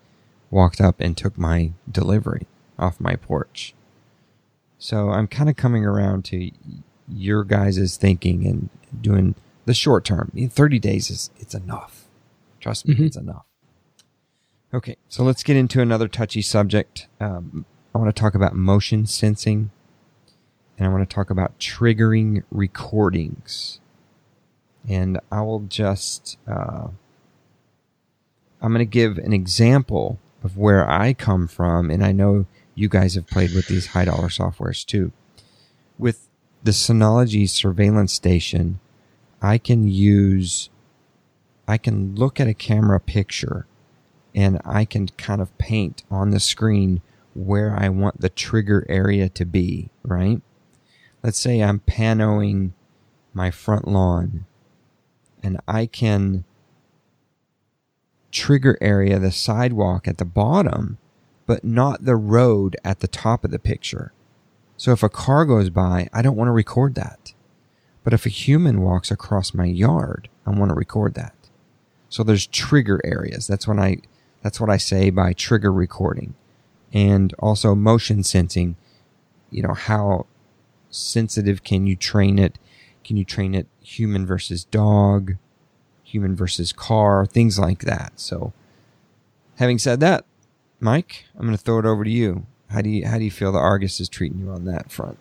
walked up and took my delivery off my porch. So I'm kind of coming around to your guys' thinking and doing the short term. 30 days is it's enough. Trust me, mm-hmm. it's enough. Okay, so let's get into another touchy subject. Um, I want to talk about motion sensing, and I want to talk about triggering recordings. And I will just, uh, I'm going to give an example of where I come from, and I know you guys have played with these high dollar softwares too. With the Synology surveillance station, I can use, I can look at a camera picture and I can kind of paint on the screen where I want the trigger area to be, right? Let's say I'm panoing my front lawn and I can trigger area, the sidewalk at the bottom, but not the road at the top of the picture. So if a car goes by, I don't want to record that. But if a human walks across my yard, I want to record that. So there's trigger areas. That's when I, that's what I say by trigger recording. And also motion sensing, you know, how sensitive can you train it? Can you train it human versus dog? human versus car, things like that. So, having said that, Mike, I'm going to throw it over to you. How do you how do you feel the Argus is treating you on that front?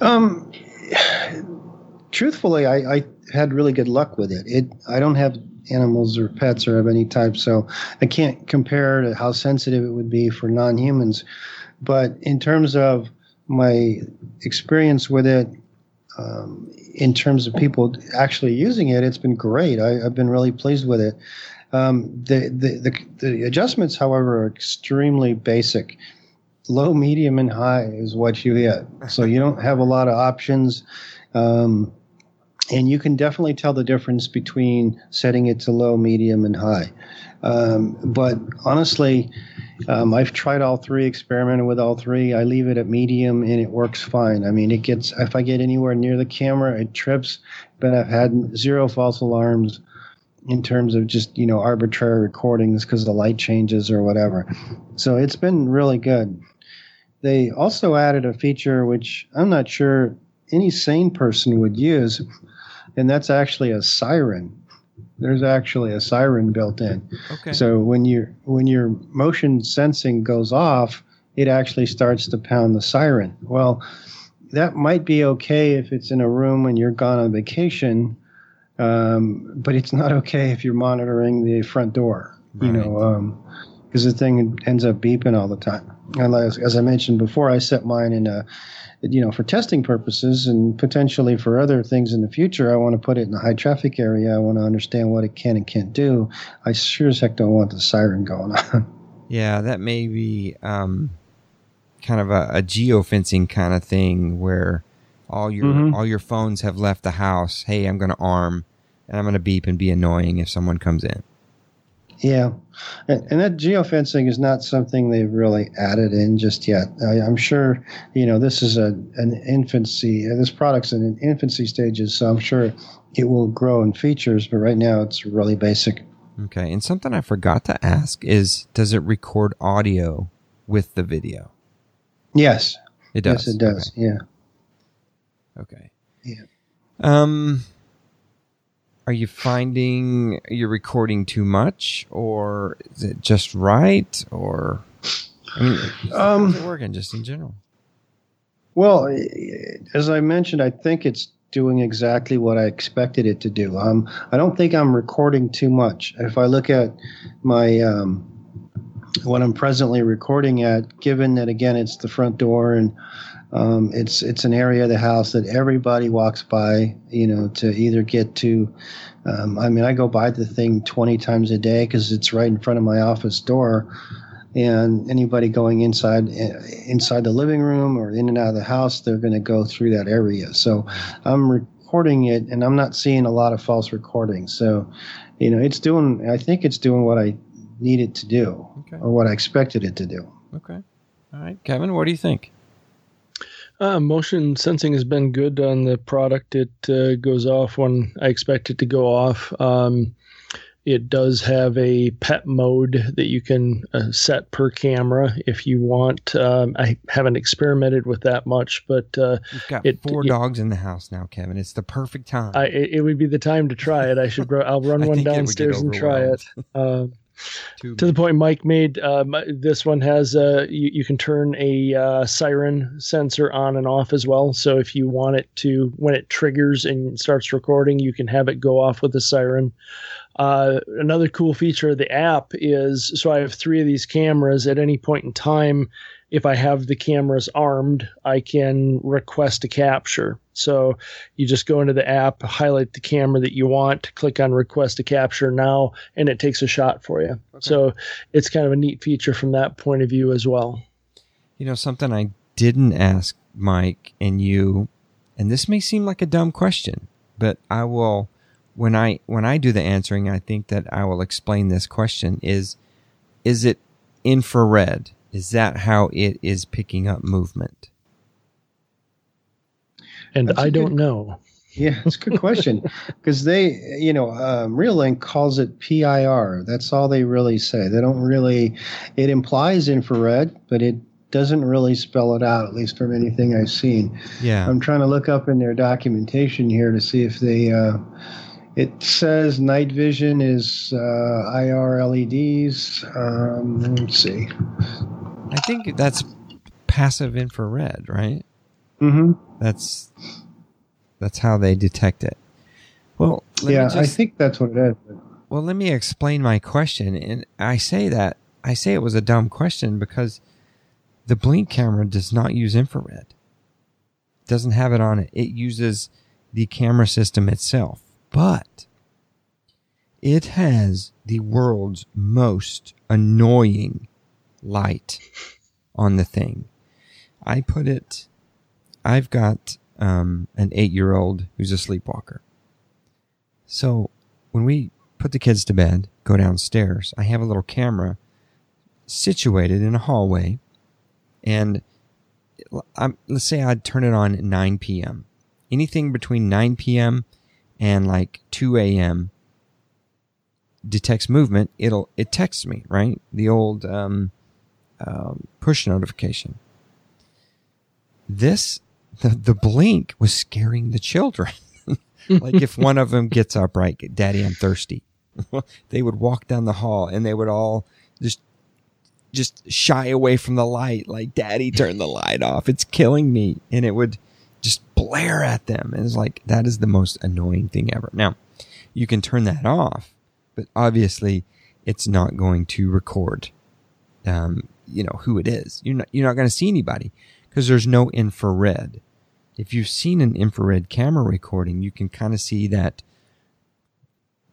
Um, truthfully, I, I had really good luck with it. It I don't have animals or pets or of any type, so I can't compare to how sensitive it would be for non-humans. But in terms of my experience with it, um, in terms of people actually using it, it's been great. I, have been really pleased with it. Um, the, the, the, the adjustments, however, are extremely basic. Low, medium, and high is what you get. So you don't have a lot of options. Um, and you can definitely tell the difference between setting it to low, medium, and high. Um, but honestly, um, I've tried all three, experimented with all three. I leave it at medium and it works fine. I mean, it gets, if I get anywhere near the camera, it trips, but I've had zero false alarms in terms of just, you know, arbitrary recordings because the light changes or whatever. So it's been really good. they also added a feature which I'm not sure any sane person would use, and that's actually a siren. There's actually a siren built in. Okay. So when your when your motion sensing goes off, it actually starts to pound the siren. Well, that might be okay if it's in a room when you're gone on vacation, um, but it's not okay if you're monitoring the front door. You know, because the thing ends up beeping all the time. And as, as I mentioned before, I set mine in a, you know, for testing purposes and potentially for other things in the future. I want to put it in a high traffic area. I want to understand what it can and can't do. I sure as heck don't want the siren going on. <laughs> Yeah, that may be um, kind of a, a geofencing kind of thing where all your Mhm. all your phones have left the house. Hey, I'm going to arm and I'm going to beep and be annoying if someone comes in. Yeah, and, and that geofencing is not something they've really added in just yet. I, I'm sure, you know, this is a an infancy. uh, This product's in an infancy stages, so I'm sure it will grow in features. But right now, it's really basic. Okay, and something I forgot to ask is, does it record audio with the video? Yes, It does. yes, it does. Yeah. Okay. Yeah. Um, are you finding you're recording too much, or is it just right, or I mean, Um, how's it working just in general? Well, as I mentioned, I think it's doing exactly what I expected it to do. Um, I don't think I'm recording too much. If I look at my um, what I'm presently recording at, given that again it's the front door and um, it's it's an area of the house that everybody walks by, you know, to either get to. Um, I mean, I go by the thing 20 times a day because it's right in front of my office door and anybody going inside inside the living room or in and out of the house they're going to go through that area so i'm recording it and i'm not seeing a lot of false recordings so you know it's doing i think it's doing what i need it to do Okay. or what i expected it to do Okay. All right, Kevin, what do you think? Uh, motion sensing has been good on the product. It uh, goes off when I expect it to go off. Um, it does have a pet mode that you can uh, set per camera if you want. Um, I haven't experimented with that much, but uh, You've got It- four yeah. dogs in the house now, Kevin. It's the perfect time. I, it, it would be the time to try it. I should. Bro- I'll run <laughs> one think it would get downstairs and try it. <laughs> Um, To the point Mike made, um, this one has uh, you, you can turn a uh, siren sensor on and off as well. So if you want it to, when it triggers and starts recording, you can have it go off with a siren. Uh, another cool feature of the app is so I have three of these cameras at any point in time. If I have the cameras armed, I can request a capture. So you just go into the app, highlight the camera that you want, click on request a capture now, and it takes a shot for you. So it's kind of a neat feature from that point of view as well. You know, something I didn't ask Mike and you, and this may seem like a dumb question, but I will when I when I do the answering, I think that I will explain this question is is it infrared? Is that how it is picking up movement? And That's a I don't good- know. yeah it's a good question <laughs> because they you know um, Reolink calls it pir that's all they really say they don't really it implies infrared but it doesn't really spell it out at least from anything i've seen Yeah. I'm trying to look up in their documentation here to see if they. Uh, it says night vision is uh, IR LEDs. Um, let's see. I think that's passive infrared, right? Mm-hmm. That's that's how they detect it. Well, Yeah, just, I think that's what it is. Well, let me explain my question. And I say that, I say it was a dumb question because the Blink camera does not use infrared. It doesn't have it on it. It uses the camera system itself. But it has the world's most annoying light on the thing. I put it, I've got um, an eight year old who's a sleepwalker. So when we put the kids to bed, go downstairs, I have a little camera situated in a hallway. And I'm, let's say I'd turn it on at 9 p.m. Anything between 9 p.m. and like 2 a.m. detects movement. It'll, it texts me, right? The old, um, um, push notification. this the, the blink was scaring the children. <laughs> like if one of them gets up, right, Daddy, I'm thirsty. <laughs> they would walk down the hall and they would all just just shy away from the light, like Daddy, turn the light off. It's killing me, and it would just blare at them. And it's like that is the most annoying thing ever. Now, you can turn that off, but obviously, it's not going to record. Um, you know who it is. You're not you're not going to see anybody because there's no infrared. If you've seen an infrared camera recording, you can kind of see that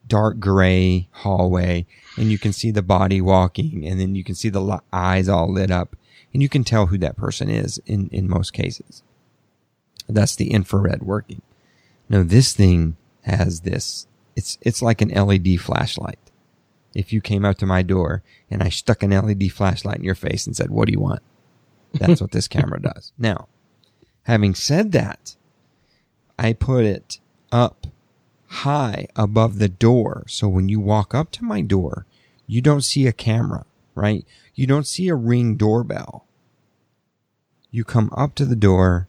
dark gray hallway and you can see the body walking and then you can see the eyes all lit up and you can tell who that person is in, in most cases. That's the infrared working. No, this thing has this. It's, it's like an LED flashlight. If you came out to my door and I stuck an LED flashlight in your face and said, what do you want? That's what this camera does. Now, having said that, I put it up high above the door. So when you walk up to my door, you don't see a camera, right? You don't see a ring doorbell. You come up to the door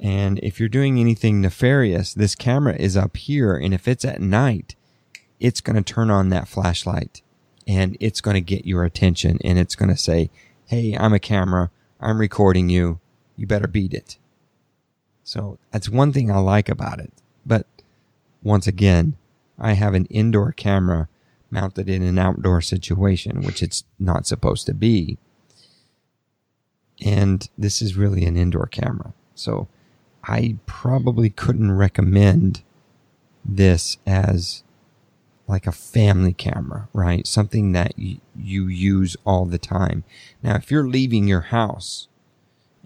and if you're doing anything nefarious, this camera is up here. And if it's at night, it's going to turn on that flashlight and it's going to get your attention and it's going to say, Hey, I'm a camera. I'm recording you. You better beat it. So that's one thing I like about it. But once again, I have an indoor camera mounted in an outdoor situation, which it's not supposed to be. And this is really an indoor camera. So I probably couldn't recommend this as like a family camera, right? Something that y- you use all the time. Now, if you're leaving your house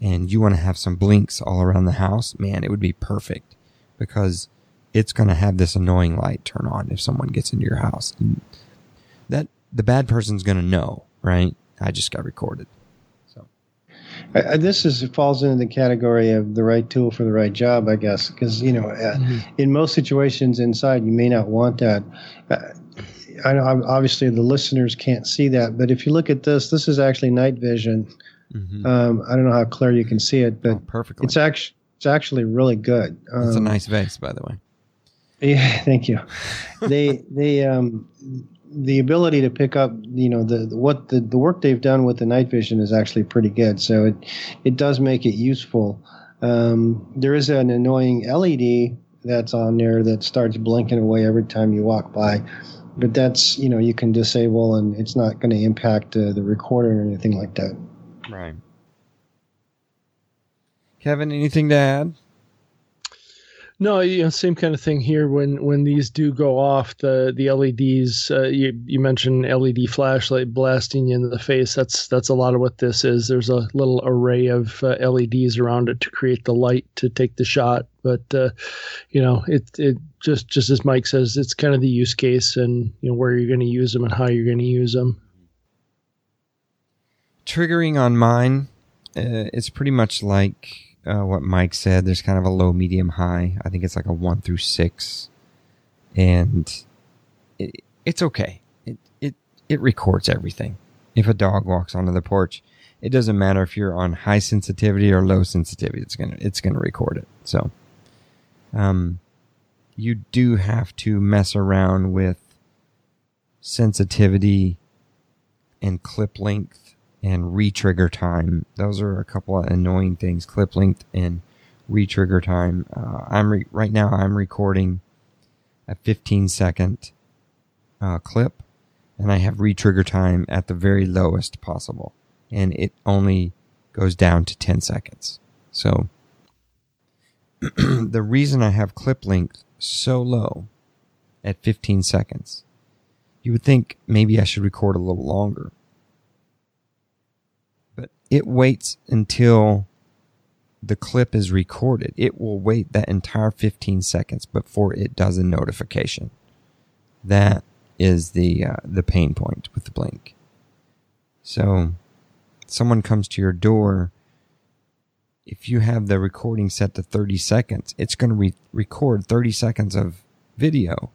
and you want to have some blinks all around the house, man, it would be perfect because it's going to have this annoying light turn on if someone gets into your house. And that the bad person's going to know, right? I just got recorded. I, this is falls into the category of the right tool for the right job, I guess, because you know, uh, mm-hmm. in most situations inside, you may not want that. Uh, I know obviously the listeners can't see that, but if you look at this, this is actually night vision. Mm-hmm. Um, I don't know how clear you can see it, but oh, perfectly. It's actually it's actually really good. Um, it's a nice vase, by the way. <laughs> Yeah, thank you. they they um the ability to pick up you know the, the, what the, the work they've done with the night vision is actually pretty good. So it it does make it useful. Um, there is an annoying LED that's on there that starts blinking away every time you walk by. But that's you know you can disable and it's not going to impact uh, the recorder or anything like that. Right. Kevin, anything to add? No, you know, same kind of thing here. When when these do go off, the the LEDs. Uh, you you mentioned LED flashlight blasting you into the face. That's that's a lot of what this is. There's a little array of uh, LEDs around it to create the light to take the shot. But uh, you know, it it just just as Mike says, it's kind of the use case and you know where you're going to use them and how you're going to use them. Triggering on mine, uh, it's pretty much like uh, what Mike said. There's kind of a low, medium, high. I think it's like a one through six, and it, it's okay. It it it records everything. If a dog walks onto the porch, it doesn't matter if you're on high sensitivity or low sensitivity. It's gonna it's gonna record it. So, um, you do have to mess around with sensitivity and clip length and retrigger time. Those are a couple of annoying things. Clip length and retrigger time. Uh, I'm re- right now. I'm recording a 15 second uh, clip, and I have retrigger time at the very lowest possible, and it only goes down to 10 seconds. So <clears throat> the reason I have clip length so low at 15 seconds, you would think maybe I should record a little longer it waits until the clip is recorded. It will wait that entire 15 seconds before it does a notification. That is the uh, the pain point with the blink. So, someone comes to your door. If you have the recording set to 30 seconds, it's going to re- record 30 seconds of video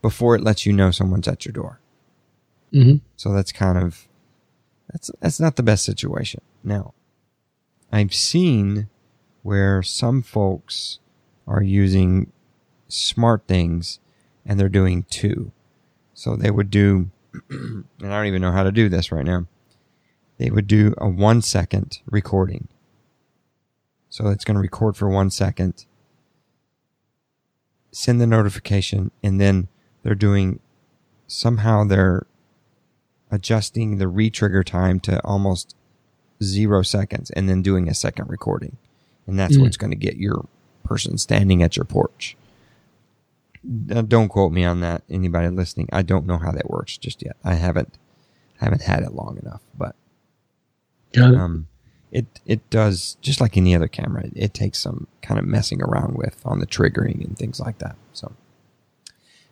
before it lets you know someone's at your door. Mm-hmm. So that's kind of that's that's not the best situation. Now, I've seen where some folks are using SmartThings and they're doing two. So they would do, <clears throat> and I don't even know how to do this right now. They would do a one second recording. So it's going to record for one second, send the notification, and then they're doing somehow they're adjusting the retrigger time to almost zero seconds and then doing a second recording. And that's Mm. what's going to get your person standing at your porch. Don't quote me on that. Anybody listening, I don't know how that works just yet. I haven't I haven't had it long enough, but Got it. um, it it does just like any other camera. It, it takes some kind of messing around with on the triggering and things like that. So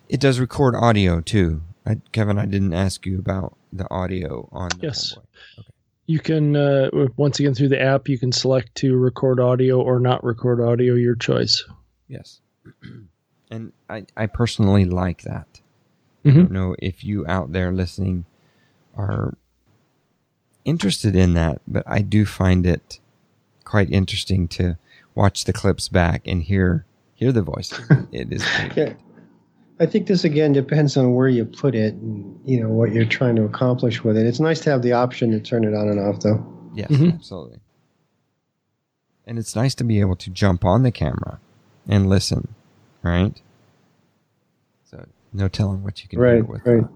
it does record audio too. I, Kevin, I didn't ask you about the audio on the Yes. Homeboy. You can uh, once again through the app you can select to record audio or not record audio, your choice. Yes, <clears throat> and I I personally like that. I Mhm. don't know if you out there listening are interested in that, but I do find it quite interesting to watch the clips back and hear hear the voices. <laughs> it is pretty Yeah. I think this again depends on where you put it and you know what you're trying to accomplish with it. It's nice to have the option to turn it on and off though. Yes, Mhm. absolutely. And it's nice to be able to jump on the camera and listen, right? So no telling what you can Right, do with, right. uh,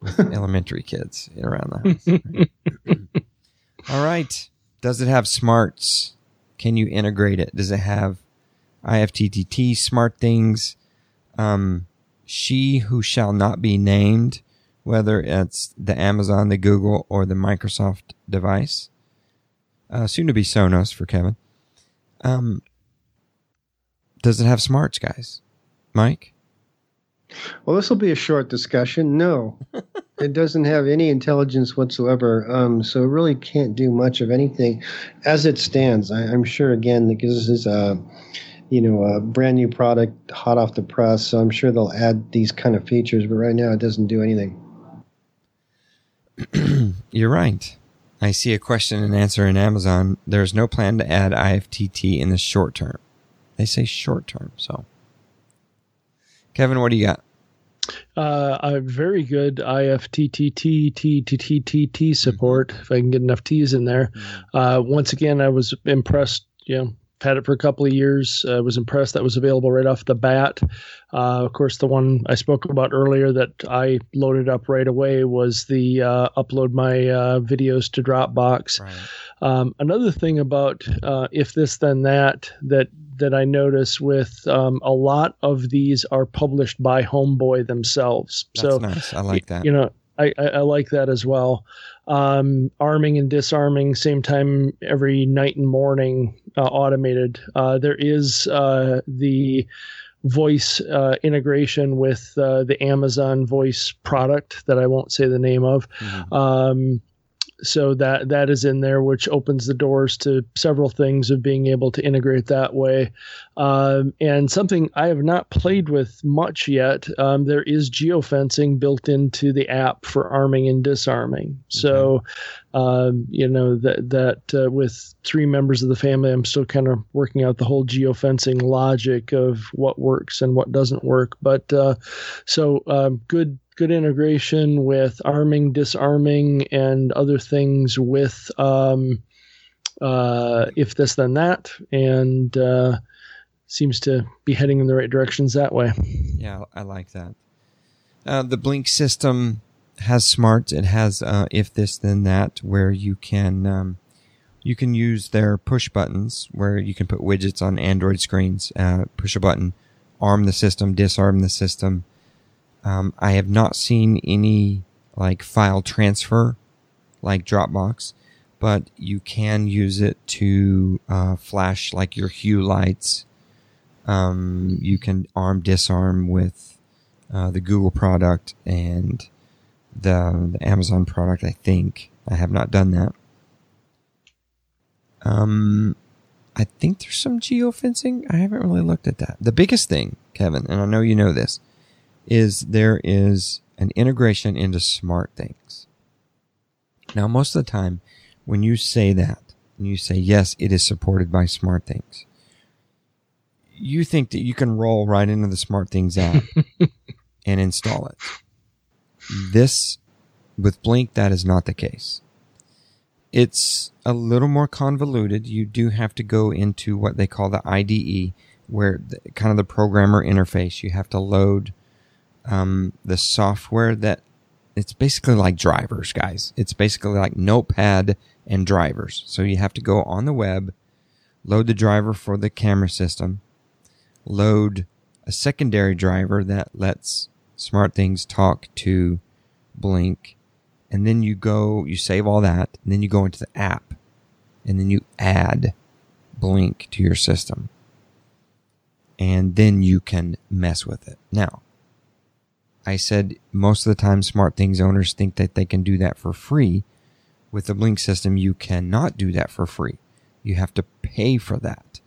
with <laughs> elementary kids around the house. right? <laughs> All right. Does it have smarts? Can you integrate it? Does it have IFTTT SmartThings? Um, she who shall not be named, whether it's the Amazon, the Google, or the Microsoft device. Uh, soon to be Sonos for Kevin. Um, does it have smarts, guys? Mike? Well, this will be a short discussion. No, <laughs> it doesn't have any intelligence whatsoever. Um, so it really can't do much of anything as it stands. I, I'm sure again because this is a you know a brand new product, hot off the press. So I'm sure they'll add these kind of features. But right now, it doesn't do anything. <clears throat> You're right. I see a question and answer in Amazon. There's no plan to add IFTT in the short term. They say short term, so. Kevin, what do you got? Uh, a very good IFTTT support. If I can get enough T's in there. Uh, once again, I was impressed. You know, had it for a couple of years. I was impressed that was available right off the bat. Uh, of course, the one I spoke about earlier that I loaded up right away was the uh, upload my uh, videos to Dropbox. Right. Um, another thing about uh, if this then that that that I notice with um, a lot of these are published by Homeboy themselves. That's so nice. I like that. you know, I, I, I like that as well. Um, arming and disarming, same time every night and morning, uh, automated. Uh, there is uh, the voice uh, integration with uh, the Amazon voice product that I won't say the name of. Mhm. Um, so that that is in there, which opens the doors to several things of being able to integrate that way. Um, and something I have not played with much yet. Um, there is geofencing built into the app for arming and disarming. So, um, you know that that uh, with three members of the family, I'm still kind of working out the whole geofencing logic of what works and what doesn't work. But uh, so um, good good integration with arming, disarming, and other things with um, uh, if this then that, and uh, seems to be heading in the right directions that way. Yeah, I like that. Uh, the Blink system has smarts. It has uh, if this then that, where you can um, you can use their push buttons, where you can put widgets on Android screens. Uh, push a button, arm the system, disarm the system. Um, I have not seen any like file transfer like Dropbox, but you can use it to uh, flash like your hue lights. Um, you can arm disarm with uh, the Google product and the, the Amazon product. I think I have not done that. Um, I think there's some geofencing. I haven't really looked at that. The biggest thing, Kevin, and I know you know this, is there is an integration into SmartThings. Now, most of the time, when you say that, and you say, yes, it is supported by SmartThings. You think that you can roll right into the SmartThings app <laughs> and install it. This, with Blink, that is not the case. It's a little more convoluted. You do have to go into what they call the IDE, where the, kind of the programmer interface. You have to load um, the software that it's basically like drivers, guys. It's basically like Notepad and drivers. So you have to go on the web, load the driver for the camera system, load a secondary driver that lets SmartThings talk to Blink, and then you go, you save all that, and then you go into the app, and then you add Blink to your system. And then you can mess with it. Now, I said most of the time SmartThings owners think that they can do that for free. With the Blink system, you cannot do that for free. You have to pay for that.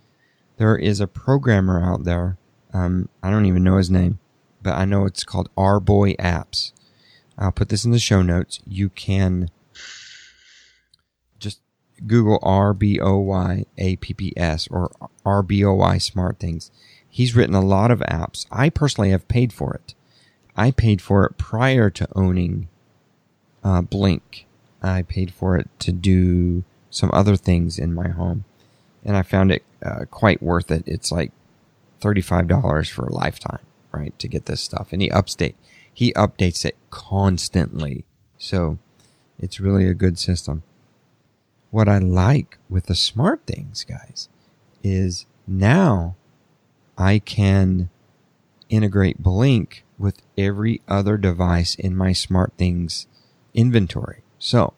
There is a programmer out there. Um, I don't even know his name, but I know it's called RBoy Apps. I'll put this in the show notes. You can just Google R B O Y A P P S or R B O Y SmartThings. He's written a lot of apps. I personally have paid for it. I paid for it prior to owning uh, Blink. I paid for it to do some other things in my home, and I found it uh, quite worth it. It's like thirty-five dollars for a lifetime, right, to get this stuff. And he update, he updates it constantly, so it's really a good system. What I like with the SmartThings, guys, is now I can integrate Blink with every other device in my SmartThings inventory. So,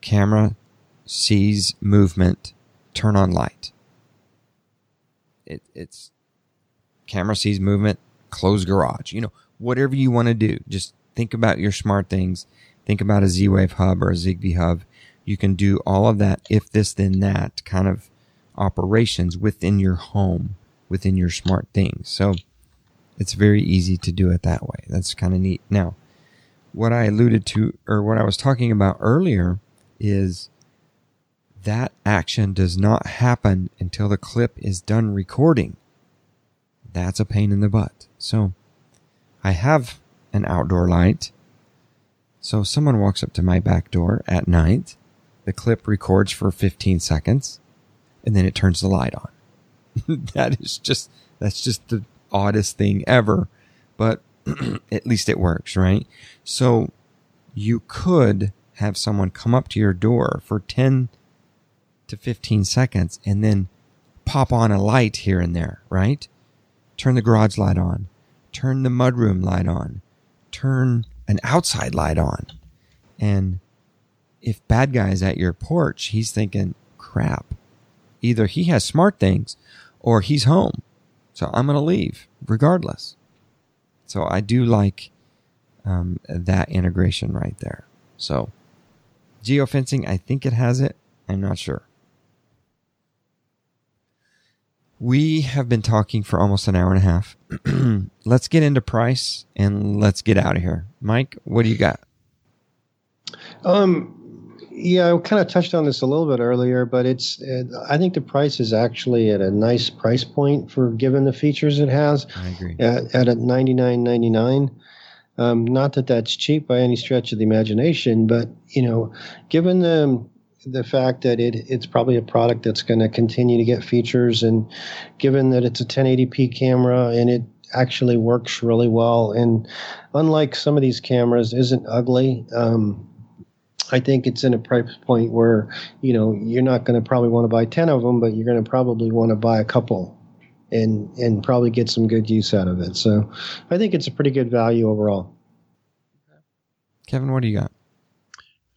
camera sees movement, turn on light. It, it's camera sees movement, close garage. You know, whatever you want to do, just think about your SmartThings. Think about a Z Wave hub or a Zigbee hub. You can do all of that if this then that kind of operations within your home, within your SmartThings. So it's very easy to do it that way. That's kind of neat. Now, what I alluded to or what I was talking about earlier is that action does not happen until the clip is done recording. That's a pain in the butt. So I have an outdoor light. So someone walks up to my back door at night. The clip records for 15 seconds and then it turns the light on. <laughs> that is just, that's just the oddest thing ever, but <clears throat> at least it works, right? So you could have someone come up to your door for 10 to 15 seconds and then pop on a light here and there, right? Turn the garage light on, turn the mudroom light on, turn an outside light on. And if bad guy's at your porch, he's thinking, crap, either he has SmartThings or he's home. So I'm going to leave regardless. So I do like um, that integration right there. So geofencing, I think it has it. I'm not sure. We have been talking for almost an hour and a half. <clears throat> let's get into price and let's get out of here. Mike, what do you got? Um, yeah, I kind of touched on this a little bit earlier, but it's I think the price is actually at a nice price point for given the features it has. I agree. At, at a ninety nine ninety nine. Um, not that that's cheap by any stretch of the imagination, but you know, given the the fact that it it's probably a product that's going to continue to get features, and given that it's a 1080p camera and it actually works really well, and unlike some of these cameras, isn't ugly. Um, I think it's in a price point where you know you're not going to probably want to buy ten of them, but you're going to probably want to buy a couple, and and probably get some good use out of it. So I think it's a pretty good value overall. Kevin, what do you got?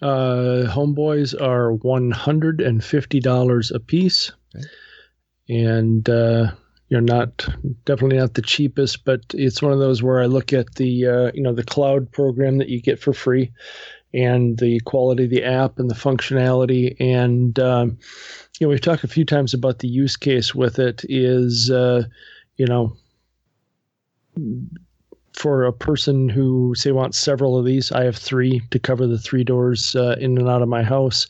Uh, homeboys are one hundred and fifty dollars a piece, Okay. and uh, you're not definitely not the cheapest, but it's one of those where I look at the uh, you know the cloud program that you get for free, and the quality of the app and the functionality, and um, you know we've talked a few times about the use case with it is uh, you know for a person who say wants several of these, I have three to cover the three doors uh, in and out of my house.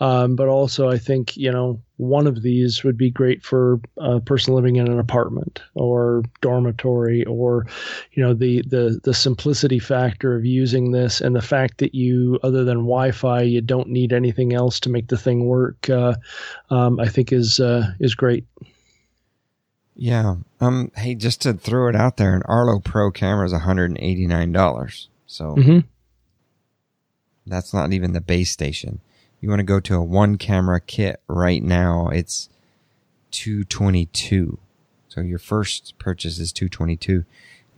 Um, but also, I think you know one of these would be great for a person living in an apartment or dormitory, or you know the the the simplicity factor of using this and the fact that you, other than Wi-Fi, you don't need anything else to make the thing work. Uh, um, I think is uh, is great. Yeah. Um. Hey, just to throw it out there, an Arlo Pro camera is one hundred and eighty nine dollars. So Mhm. that's not even the base station. You want to go to a one camera kit right now? It's two twenty two. So your first purchase is two twenty two.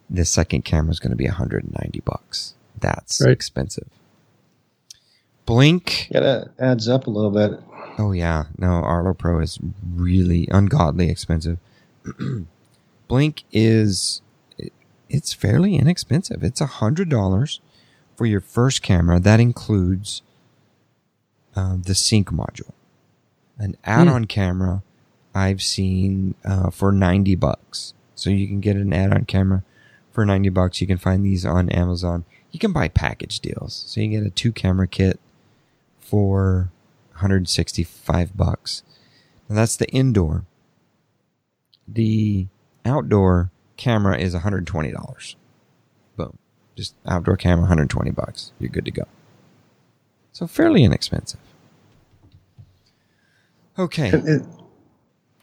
The second camera is going to be one hundred and ninety bucks. That's Right. expensive. Blink. Yeah, that adds up a little bit. Oh yeah, no, Arlo Pro is really ungodly expensive. <clears throat> Blink is it- it's fairly inexpensive. It's a hundred dollars for your first camera. That includes uh, the sync module. An add-on camera I've seen uh, for ninety bucks. So you can get an add-on camera for ninety bucks. You can find these on Amazon. You can buy package deals. So you can get a two-camera kit for 165 bucks. Now that's the indoor. The outdoor camera is $120. Boom. Just outdoor camera 120 bucks. You're good to go. So fairly inexpensive. Okay. It-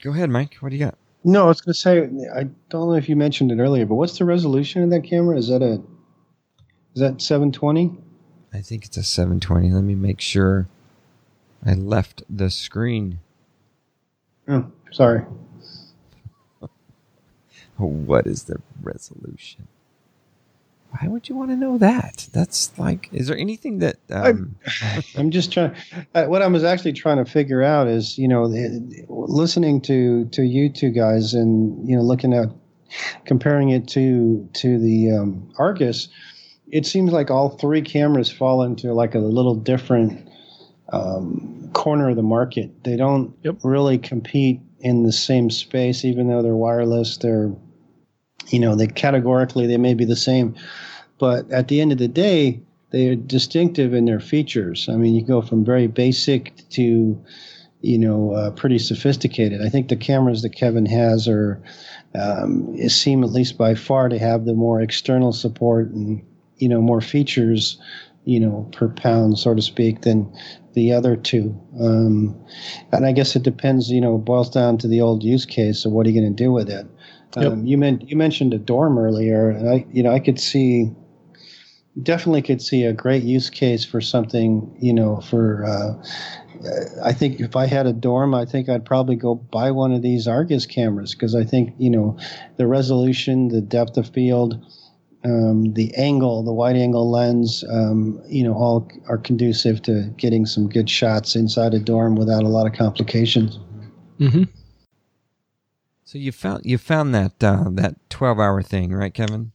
Go ahead, Mike. What do you got? no, I was going to say I don't know if you mentioned it earlier, but what's the resolution of that camera? Is that a is that 720? I think it's a 720. Let me make sure I left the screen. Oh, sorry. What is the resolution? Why would you want to know that? That's like, is there anything that um, <laughs> I'm just trying. Uh, what I was actually trying to figure out is, you know, the- listening to to you two guys and you know looking at comparing it to to the um, Argus, it seems like all three cameras fall into like a little different um, corner of the market. They don't Yep. really compete in the same space, even though they're wireless. They're, you know, they categorically they may be the same, but at the end of the day, they're distinctive in their features. I mean, you go from very basic to, you know, uh, pretty sophisticated. I think the cameras that Kevin has are um, seem at least by far to have the more external support and you know more features, you know, per pound, so to speak, than the other two. Um, and I guess it depends. You know, boils down to the old use case of what are you going to do with it. Yep. Um, you meant you mentioned a dorm earlier, and I you know I could see definitely could see a great use case for something you know for uh, i think if i had a dorm i think i'd probably go buy one of these argus cameras because i think you know the resolution the depth of field um, the angle the wide angle lens um, you know all are conducive to getting some good shots inside a dorm without a lot of complications Mm-hmm. So you found you found that uh, that 12 hour thing, right, Kevin?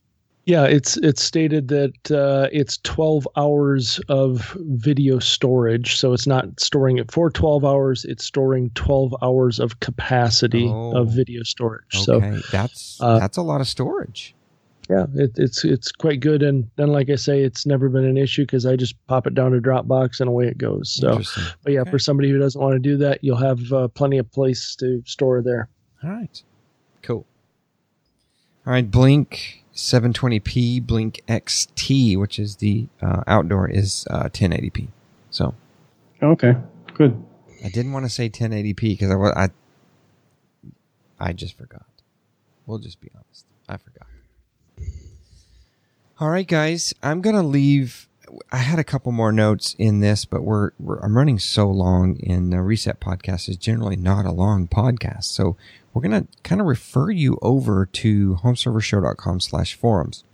Yeah, it's it's stated that uh, it's 12 hours of video storage, so it's not storing it for 12 hours. It's storing 12 hours of capacity Oh. of video storage. So that's uh, that's a lot of storage. yeah, it, it's it's quite good. And then, like I say, it's never been an issue because I just pop it down to Dropbox and away it goes. So, but yeah, Okay. for somebody who doesn't want to do that, you'll have uh, plenty of place to store there. All right. Cool. All right, Blink 720p, Blink XT, which is the uh, outdoor, is uh, 1080p. So okay good I didn't want to say 1080p because I, I I just forgot. We'll just be honest. I forgot. All right, guys. I'm gonna leave. I had a couple more notes in this, but we're, we're I'm running so long. In the Reset podcast is generally not a long podcast, so we're gonna kind of refer you over to homeservershow.com/forums,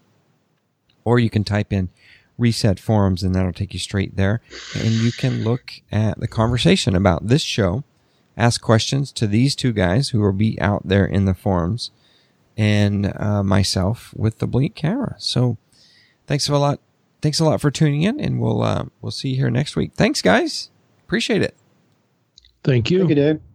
or you can type in reset forums and that'll take you straight there. And you can look at the conversation about this show ask questions to these two guys who will be out there in the forums and uh, myself with the blink camera. So thanks a lot thanks a lot for tuning in and we'll uh, we'll see you here next week. Thanks guys. Appreciate it. Thank you. thank you dave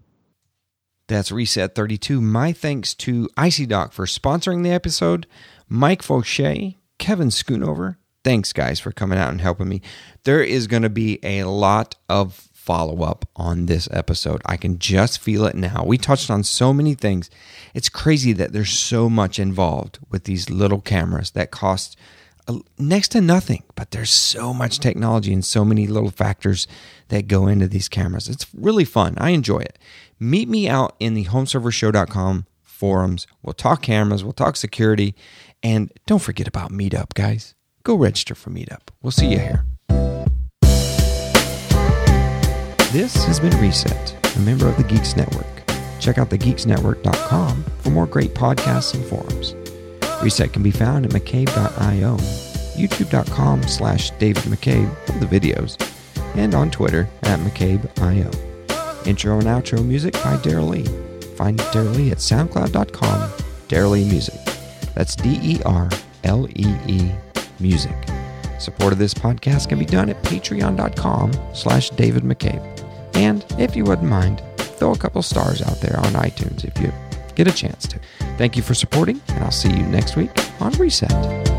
That's Reset 32. My thanks to Icy Dock for sponsoring the episode, Mike Faucher, Kevin Schoonover. Thanks, guys, for coming out and helping me. There is going to be a lot of follow up on this episode. I can just feel it now. We touched on so many things. It's crazy that there's so much involved with these little cameras that cost uh, next to nothing, but there's so much technology and so many little factors that go into these cameras. It's really fun. I enjoy it. Meet me out in the homeservershow.com forums. We'll talk cameras, we'll talk security, and don't forget about Meetup, guys. Go register for Meetup. We'll see you here. This has been Reset, a member of the Geeks Network. Check out thegeeksnetwork.com for more great podcasts and forums. Reset can be found at mccabe.io, youtube.com slash David McCabe for the videos, and on Twitter at McCabe.io. Intro and outro music by Daryl Lee. Find Daryl Lee at soundcloud.com, Daryl Lee Music. That's D E R L E E Music. Support of this podcast can be done at patreon.com slash David McCabe. And if you wouldn't mind, throw a couple stars out there on iTunes if you get a chance to. Thank you for supporting, and I'll see you next week on Reset.